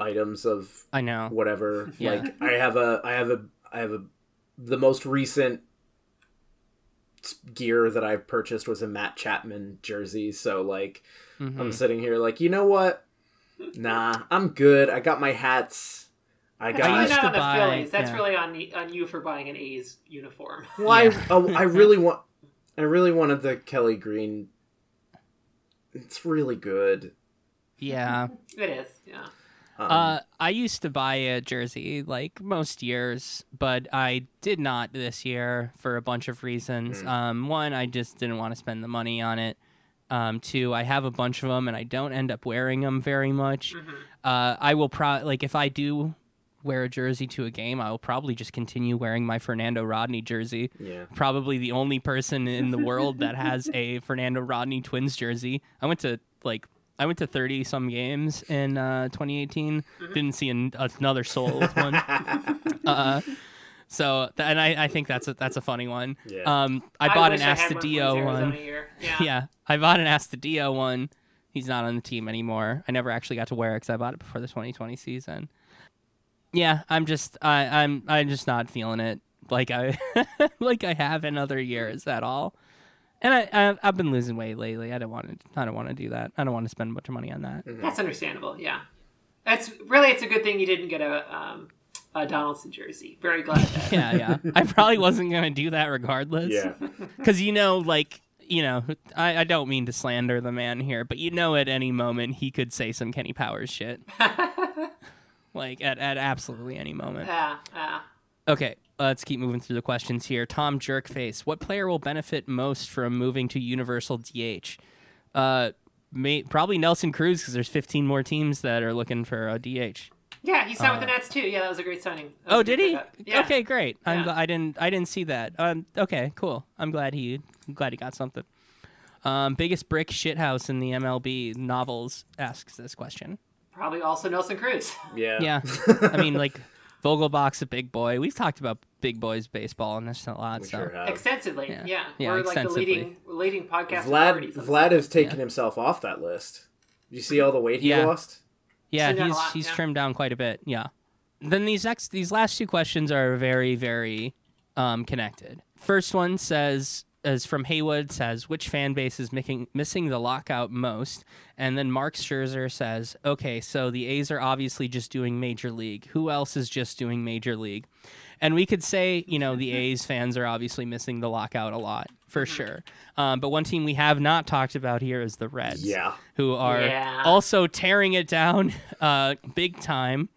items of I know. whatever. Yeah. Like I have a I have a I have a the most recent gear that I've purchased was a Matt Chapman jersey. So like Mhm. I'm sitting here like, you know what? Nah, I'm good. I got my hats. I That's really I got used not to on the buy- Phillies. That's yeah. really on the, on you for buying an A's uniform. well, I, Yeah. oh, I really want I really wanted the Kelly Green. It's really good. Yeah. It is, yeah. Um, Uh, I used to buy a jersey like most years, but I did not this year for a bunch of reasons. Mm. Um, one, I just didn't want to spend the money on it. Um, two, I have a bunch of them and I don't end up wearing them very much. Uh, I will probably like if I do wear a jersey to a game, I will probably just continue wearing my Fernando Rodney jersey. yeah. Probably the only person in the world that has a Fernando Rodney Twins jersey. I went to like I went to 30 some games in uh, 2018. Didn't see an, another soul with one. uh, so and I, I think that's a, that's a funny one. Yeah. Um, I bought wish an I one Astudillo one. Yeah. Yeah, I bought an Astudillo one. He's not on the team anymore. I never actually got to wear it because I bought it before the 2020 season. Yeah, I'm just I, I'm I'm just not feeling it like I like I have in other years at all. And I I've, I've been losing weight lately. I don't want to I don't want to do that. I don't want to spend a bunch of money on that. That's understandable, yeah. That's really it's a good thing you didn't get a um, a Donaldson jersey. Very glad that. Yeah, yeah. I probably wasn't gonna do that regardless. Yeah. Because you know, like you know, I, I don't mean to slander the man here, but you know, at any moment he could say some Kenny Powers shit. like at, at absolutely any moment. Yeah, yeah. Okay, let's keep moving through the questions here. Tom Jerkface, what player will benefit most from moving to Universal DH? Uh, may, probably Nelson Cruz because there's 15 more teams that are looking for a DH. Yeah, he signed with the Nets too. Yeah, that was a great signing. Was Uh, Oh, did he? Yeah. Okay, great. I'm gl- I didn't I didn't see that. Um, okay, cool. I'm glad he I'm glad he got something. Um, biggest brick shithouse in the MLB novels asks this question. Probably also Nelson Cruz. Yeah. Yeah, I mean like Vogelbach's a big boy. We've talked about big boys baseball and this a lot. We so sure have. Extensively, Yeah. yeah. Yeah, We're like extensively. the leading leading podcast Vlad Vlad has taken Yeah. himself off that list. You see all the weight he Yeah. lost? Yeah, he's lot, he's yeah. trimmed down quite a bit. Yeah. Then these next these last two questions are very very um, connected. First one says, is from Haywood says, which fan base is missing missing the lockout most? And then Mark Scherzer says, okay, so the A's are obviously just doing Major League. Who else is just doing Major League? And we could say, you know, the A's fans are obviously missing the lockout a lot for sure. Um, but one team we have not talked about here is the Reds, Yeah. who are Yeah. also tearing it down uh, big time.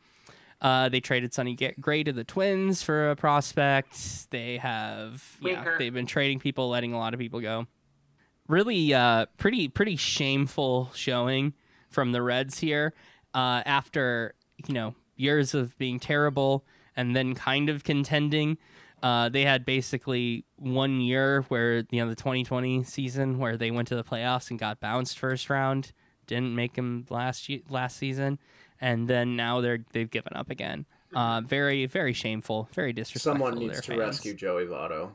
Uh, they traded Sonny Gray to the Twins for a prospect. They have, yeah, they've been trading people, letting a lot of people go. Really, uh, pretty, pretty shameful showing from the Reds here. Uh, after you know years of being terrible and then kind of contending, uh, they had basically one year where you know the 2020 season where they went to the playoffs and got bounced first round, didn't make them last ye- last season, and then now they're they've given up again. Uh, very very shameful, very disrespectful. Someone needs to their fans. rescue Joey Votto.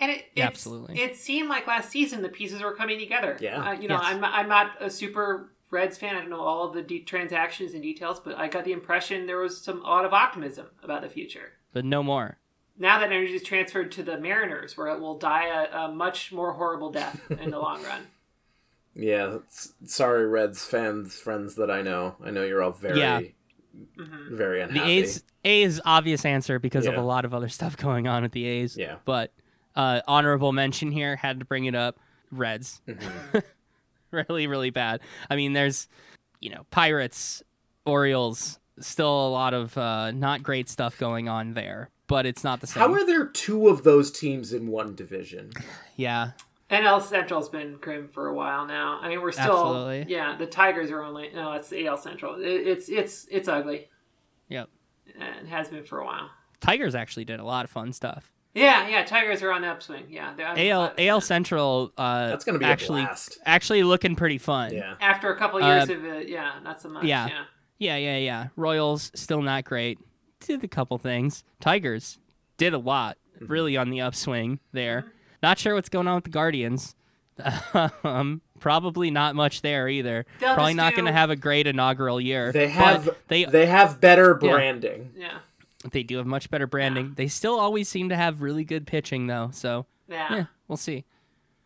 And it it's- absolutely. It seemed like last season the pieces were coming together. Yeah. Uh, you know, Yes. I'm I'm not a super Reds fan. I don't know all of the de- transactions and details, but I got the impression there was some a lot of optimism about the future. but no more. Now that energy is transferred to the Mariners, where it will die a, a much more horrible death in the long run. Yeah, sorry, Reds fans, friends that I know. I know you're all very, Yeah. very unhappy. The unhappy. A's A's obvious answer because of a lot of other stuff going on with the A's. Yeah. But uh, honorable mention here had to bring it up. Reds, Mm-hmm. really, really bad. I mean, there's you know Pirates, Orioles, still a lot of uh, not great stuff going on there, but it's not the same. How are there two of those teams in one division? yeah, NL Central's been grim for a while now. I mean, we're still Absolutely. yeah. The Tigers are only no, it's the AL Central. It, it's it's it's ugly yep. and has been for a while. Tigers actually did a lot of fun stuff. Yeah, yeah. Tigers are on the upswing. Yeah, they're having a AL lot AL Central. Uh, That's gonna be a actually blast. actually looking pretty fun. Yeah. after a couple years of it. Yeah, not so much. yeah. Yeah. Yeah, yeah, yeah. Royals still not great. Did a couple things. Tigers did a lot. Mm-hmm. Really on the upswing there. Not sure what's going on with the Guardians. um, probably not much there either. They'll probably not going to have a great inaugural year. They have they they have better Yeah. branding. Yeah. They do have much better branding. They still always seem to have really good pitching though. So Yeah. yeah, we'll see.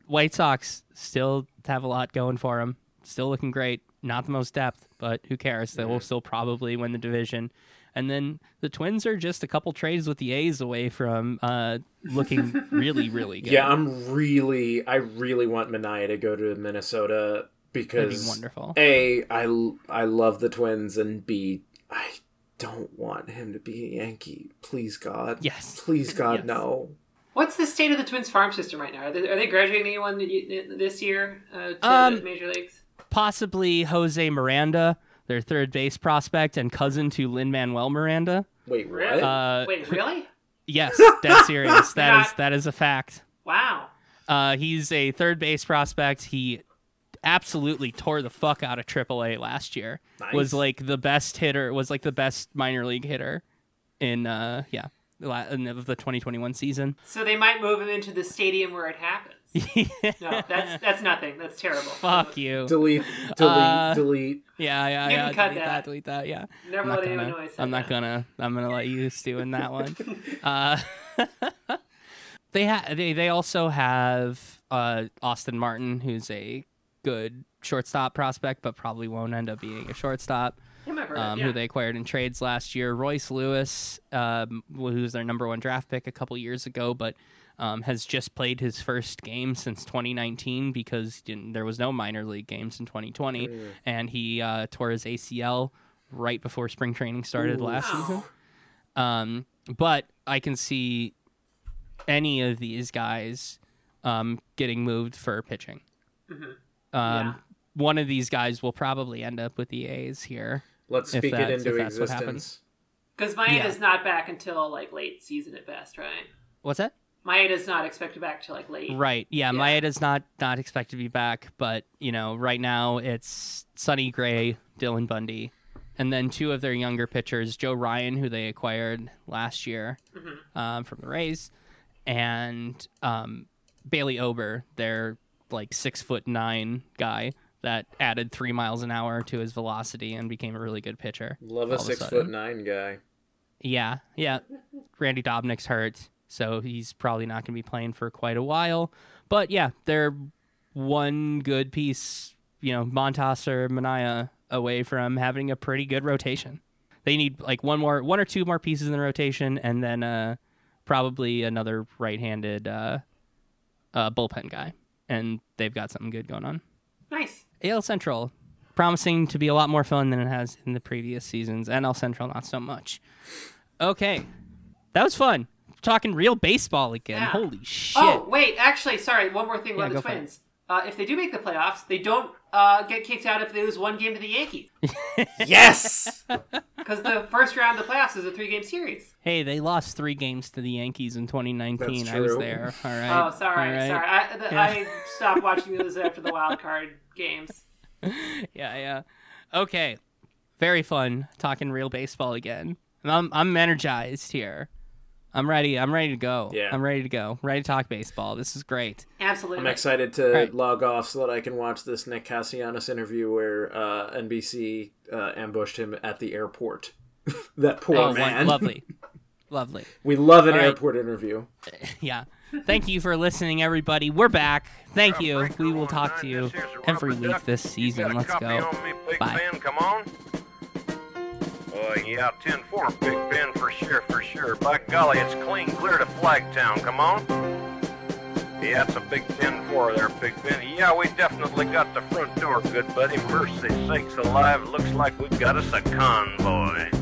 White Sox still have a lot going for them. Still looking great. Not the most depth, but who cares? They will still probably win the division. And then the Twins are just a couple trades with the A's away from uh, looking really, really good. Yeah, I'm really, I really want Manaea to go to Minnesota because wonderful. A, I I love the Twins, and B, I don't want him to be a Yankee. Please God. Yes. Please God, Yes. no. What's the state of the Twins farm system right now? Are they, are they graduating anyone this year uh, to Um, major leagues? Possibly Jose Miranda, their third base prospect and cousin to Lin Manuel Miranda. Wait. Really? Uh, Wait, really? Yes, dead serious. That is Not- that is a fact. Wow. Uh, he's a third base prospect. He absolutely tore the fuck out of AAA last year. Was like the best hitter. Was like the best minor league hitter in uh yeah of the the 2021 season. So they might move him into the stadium where it happens. No, that's that's nothing. That's terrible. Fuck you. delete, delete, Uh, delete. Yeah, yeah, You yeah. can cut delete that. Delete that. Yeah. Never I'm not let anyone gonna. know I said I'm not that. gonna. I'm gonna let you stew in that one. uh, they ha- they they also have uh, Austin Martin, who's a good shortstop prospect, but probably won't end up being a shortstop. Him I've heard of, Um, yeah. Who they acquired in trades last year. Royce Lewis, um, who was their number one draft pick a couple years ago, but um, has just played his first game since 2019 because didn't- there was no minor league games in 2020, and he uh, tore his ACL right before spring training started last season. Um, but I can see any of these guys um, getting moved for pitching. Um, Yeah. One of these guys will probably end up with the A's here. Let's if speak it into that's existence. Because Maeda's Yeah. not back until like late season at best, right? What's that? Maeda's not expected back till like late. Right. Yeah, Yeah. Maeda's not not expected to be back, but you know, right now it's Sonny Gray, Dylan Bundy, and then two of their younger pitchers, Joe Ryan, who they acquired last year um, from the Rays, and um, Bailey Ober, their like six foot nine guy that added three miles an hour to his velocity and became a really good pitcher. Love a of a six foot nine guy. Yeah, yeah. Randy Dobnak's hurt, so he's probably not going to be playing for quite a while. but yeah, they're one good piece, you know, Montas or Manaea away from having a pretty good rotation. They need like one more, one or two more pieces in the rotation, and then uh, probably another right-handed uh, uh, bullpen guy, and they've got something good going on. Nice. AL Central, promising to be a lot more fun than it has in the previous seasons. NL Central, not so much. Okay, that was fun. Talking real baseball again. Yeah. Holy shit! Oh wait, actually, sorry. One more thing Yeah, about the. Twins. Uh, if they do make the playoffs, they don't uh, get kicked out if they lose one game to the Yankees. Yes. Because the first round of the playoffs is a three-game series. Hey, they lost three games to the Yankees in 2019. That's I was there. All right. Oh, sorry, All right. sorry. I, the, Yeah. I stopped watching those after the wild card games. Yeah, yeah. Okay. Very fun talking real baseball again. I'm I'm energized here. I'm ready. I'm ready to go. Yeah. I'm ready to go. Ready to talk baseball. This is great. Absolutely. I'm excited to Right. log off so that I can watch this Nick Cassianis interview where uh, NBC uh, ambushed him at the airport. that poor Oh, man. lovely. lovely. We love an All right. airport interview. Yeah. Thank you for listening, everybody. We're back. Thank you. We will talk to you every week this season. Let's go. Bye. Oh, yeah, 10-4, Big Ben, for sure, for sure. By golly, it's clean clear to Flagtown, come on. Yeah, it's a big 10-4 there, Big Ben. Yeah, we definitely got the front door, good buddy. Mercy sakes alive, looks like we've got us a convoy.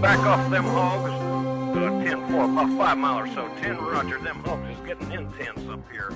back off them hogs? Uh, 10-4, about five mile or so. 10 Roger, them hogs is getting intense up here.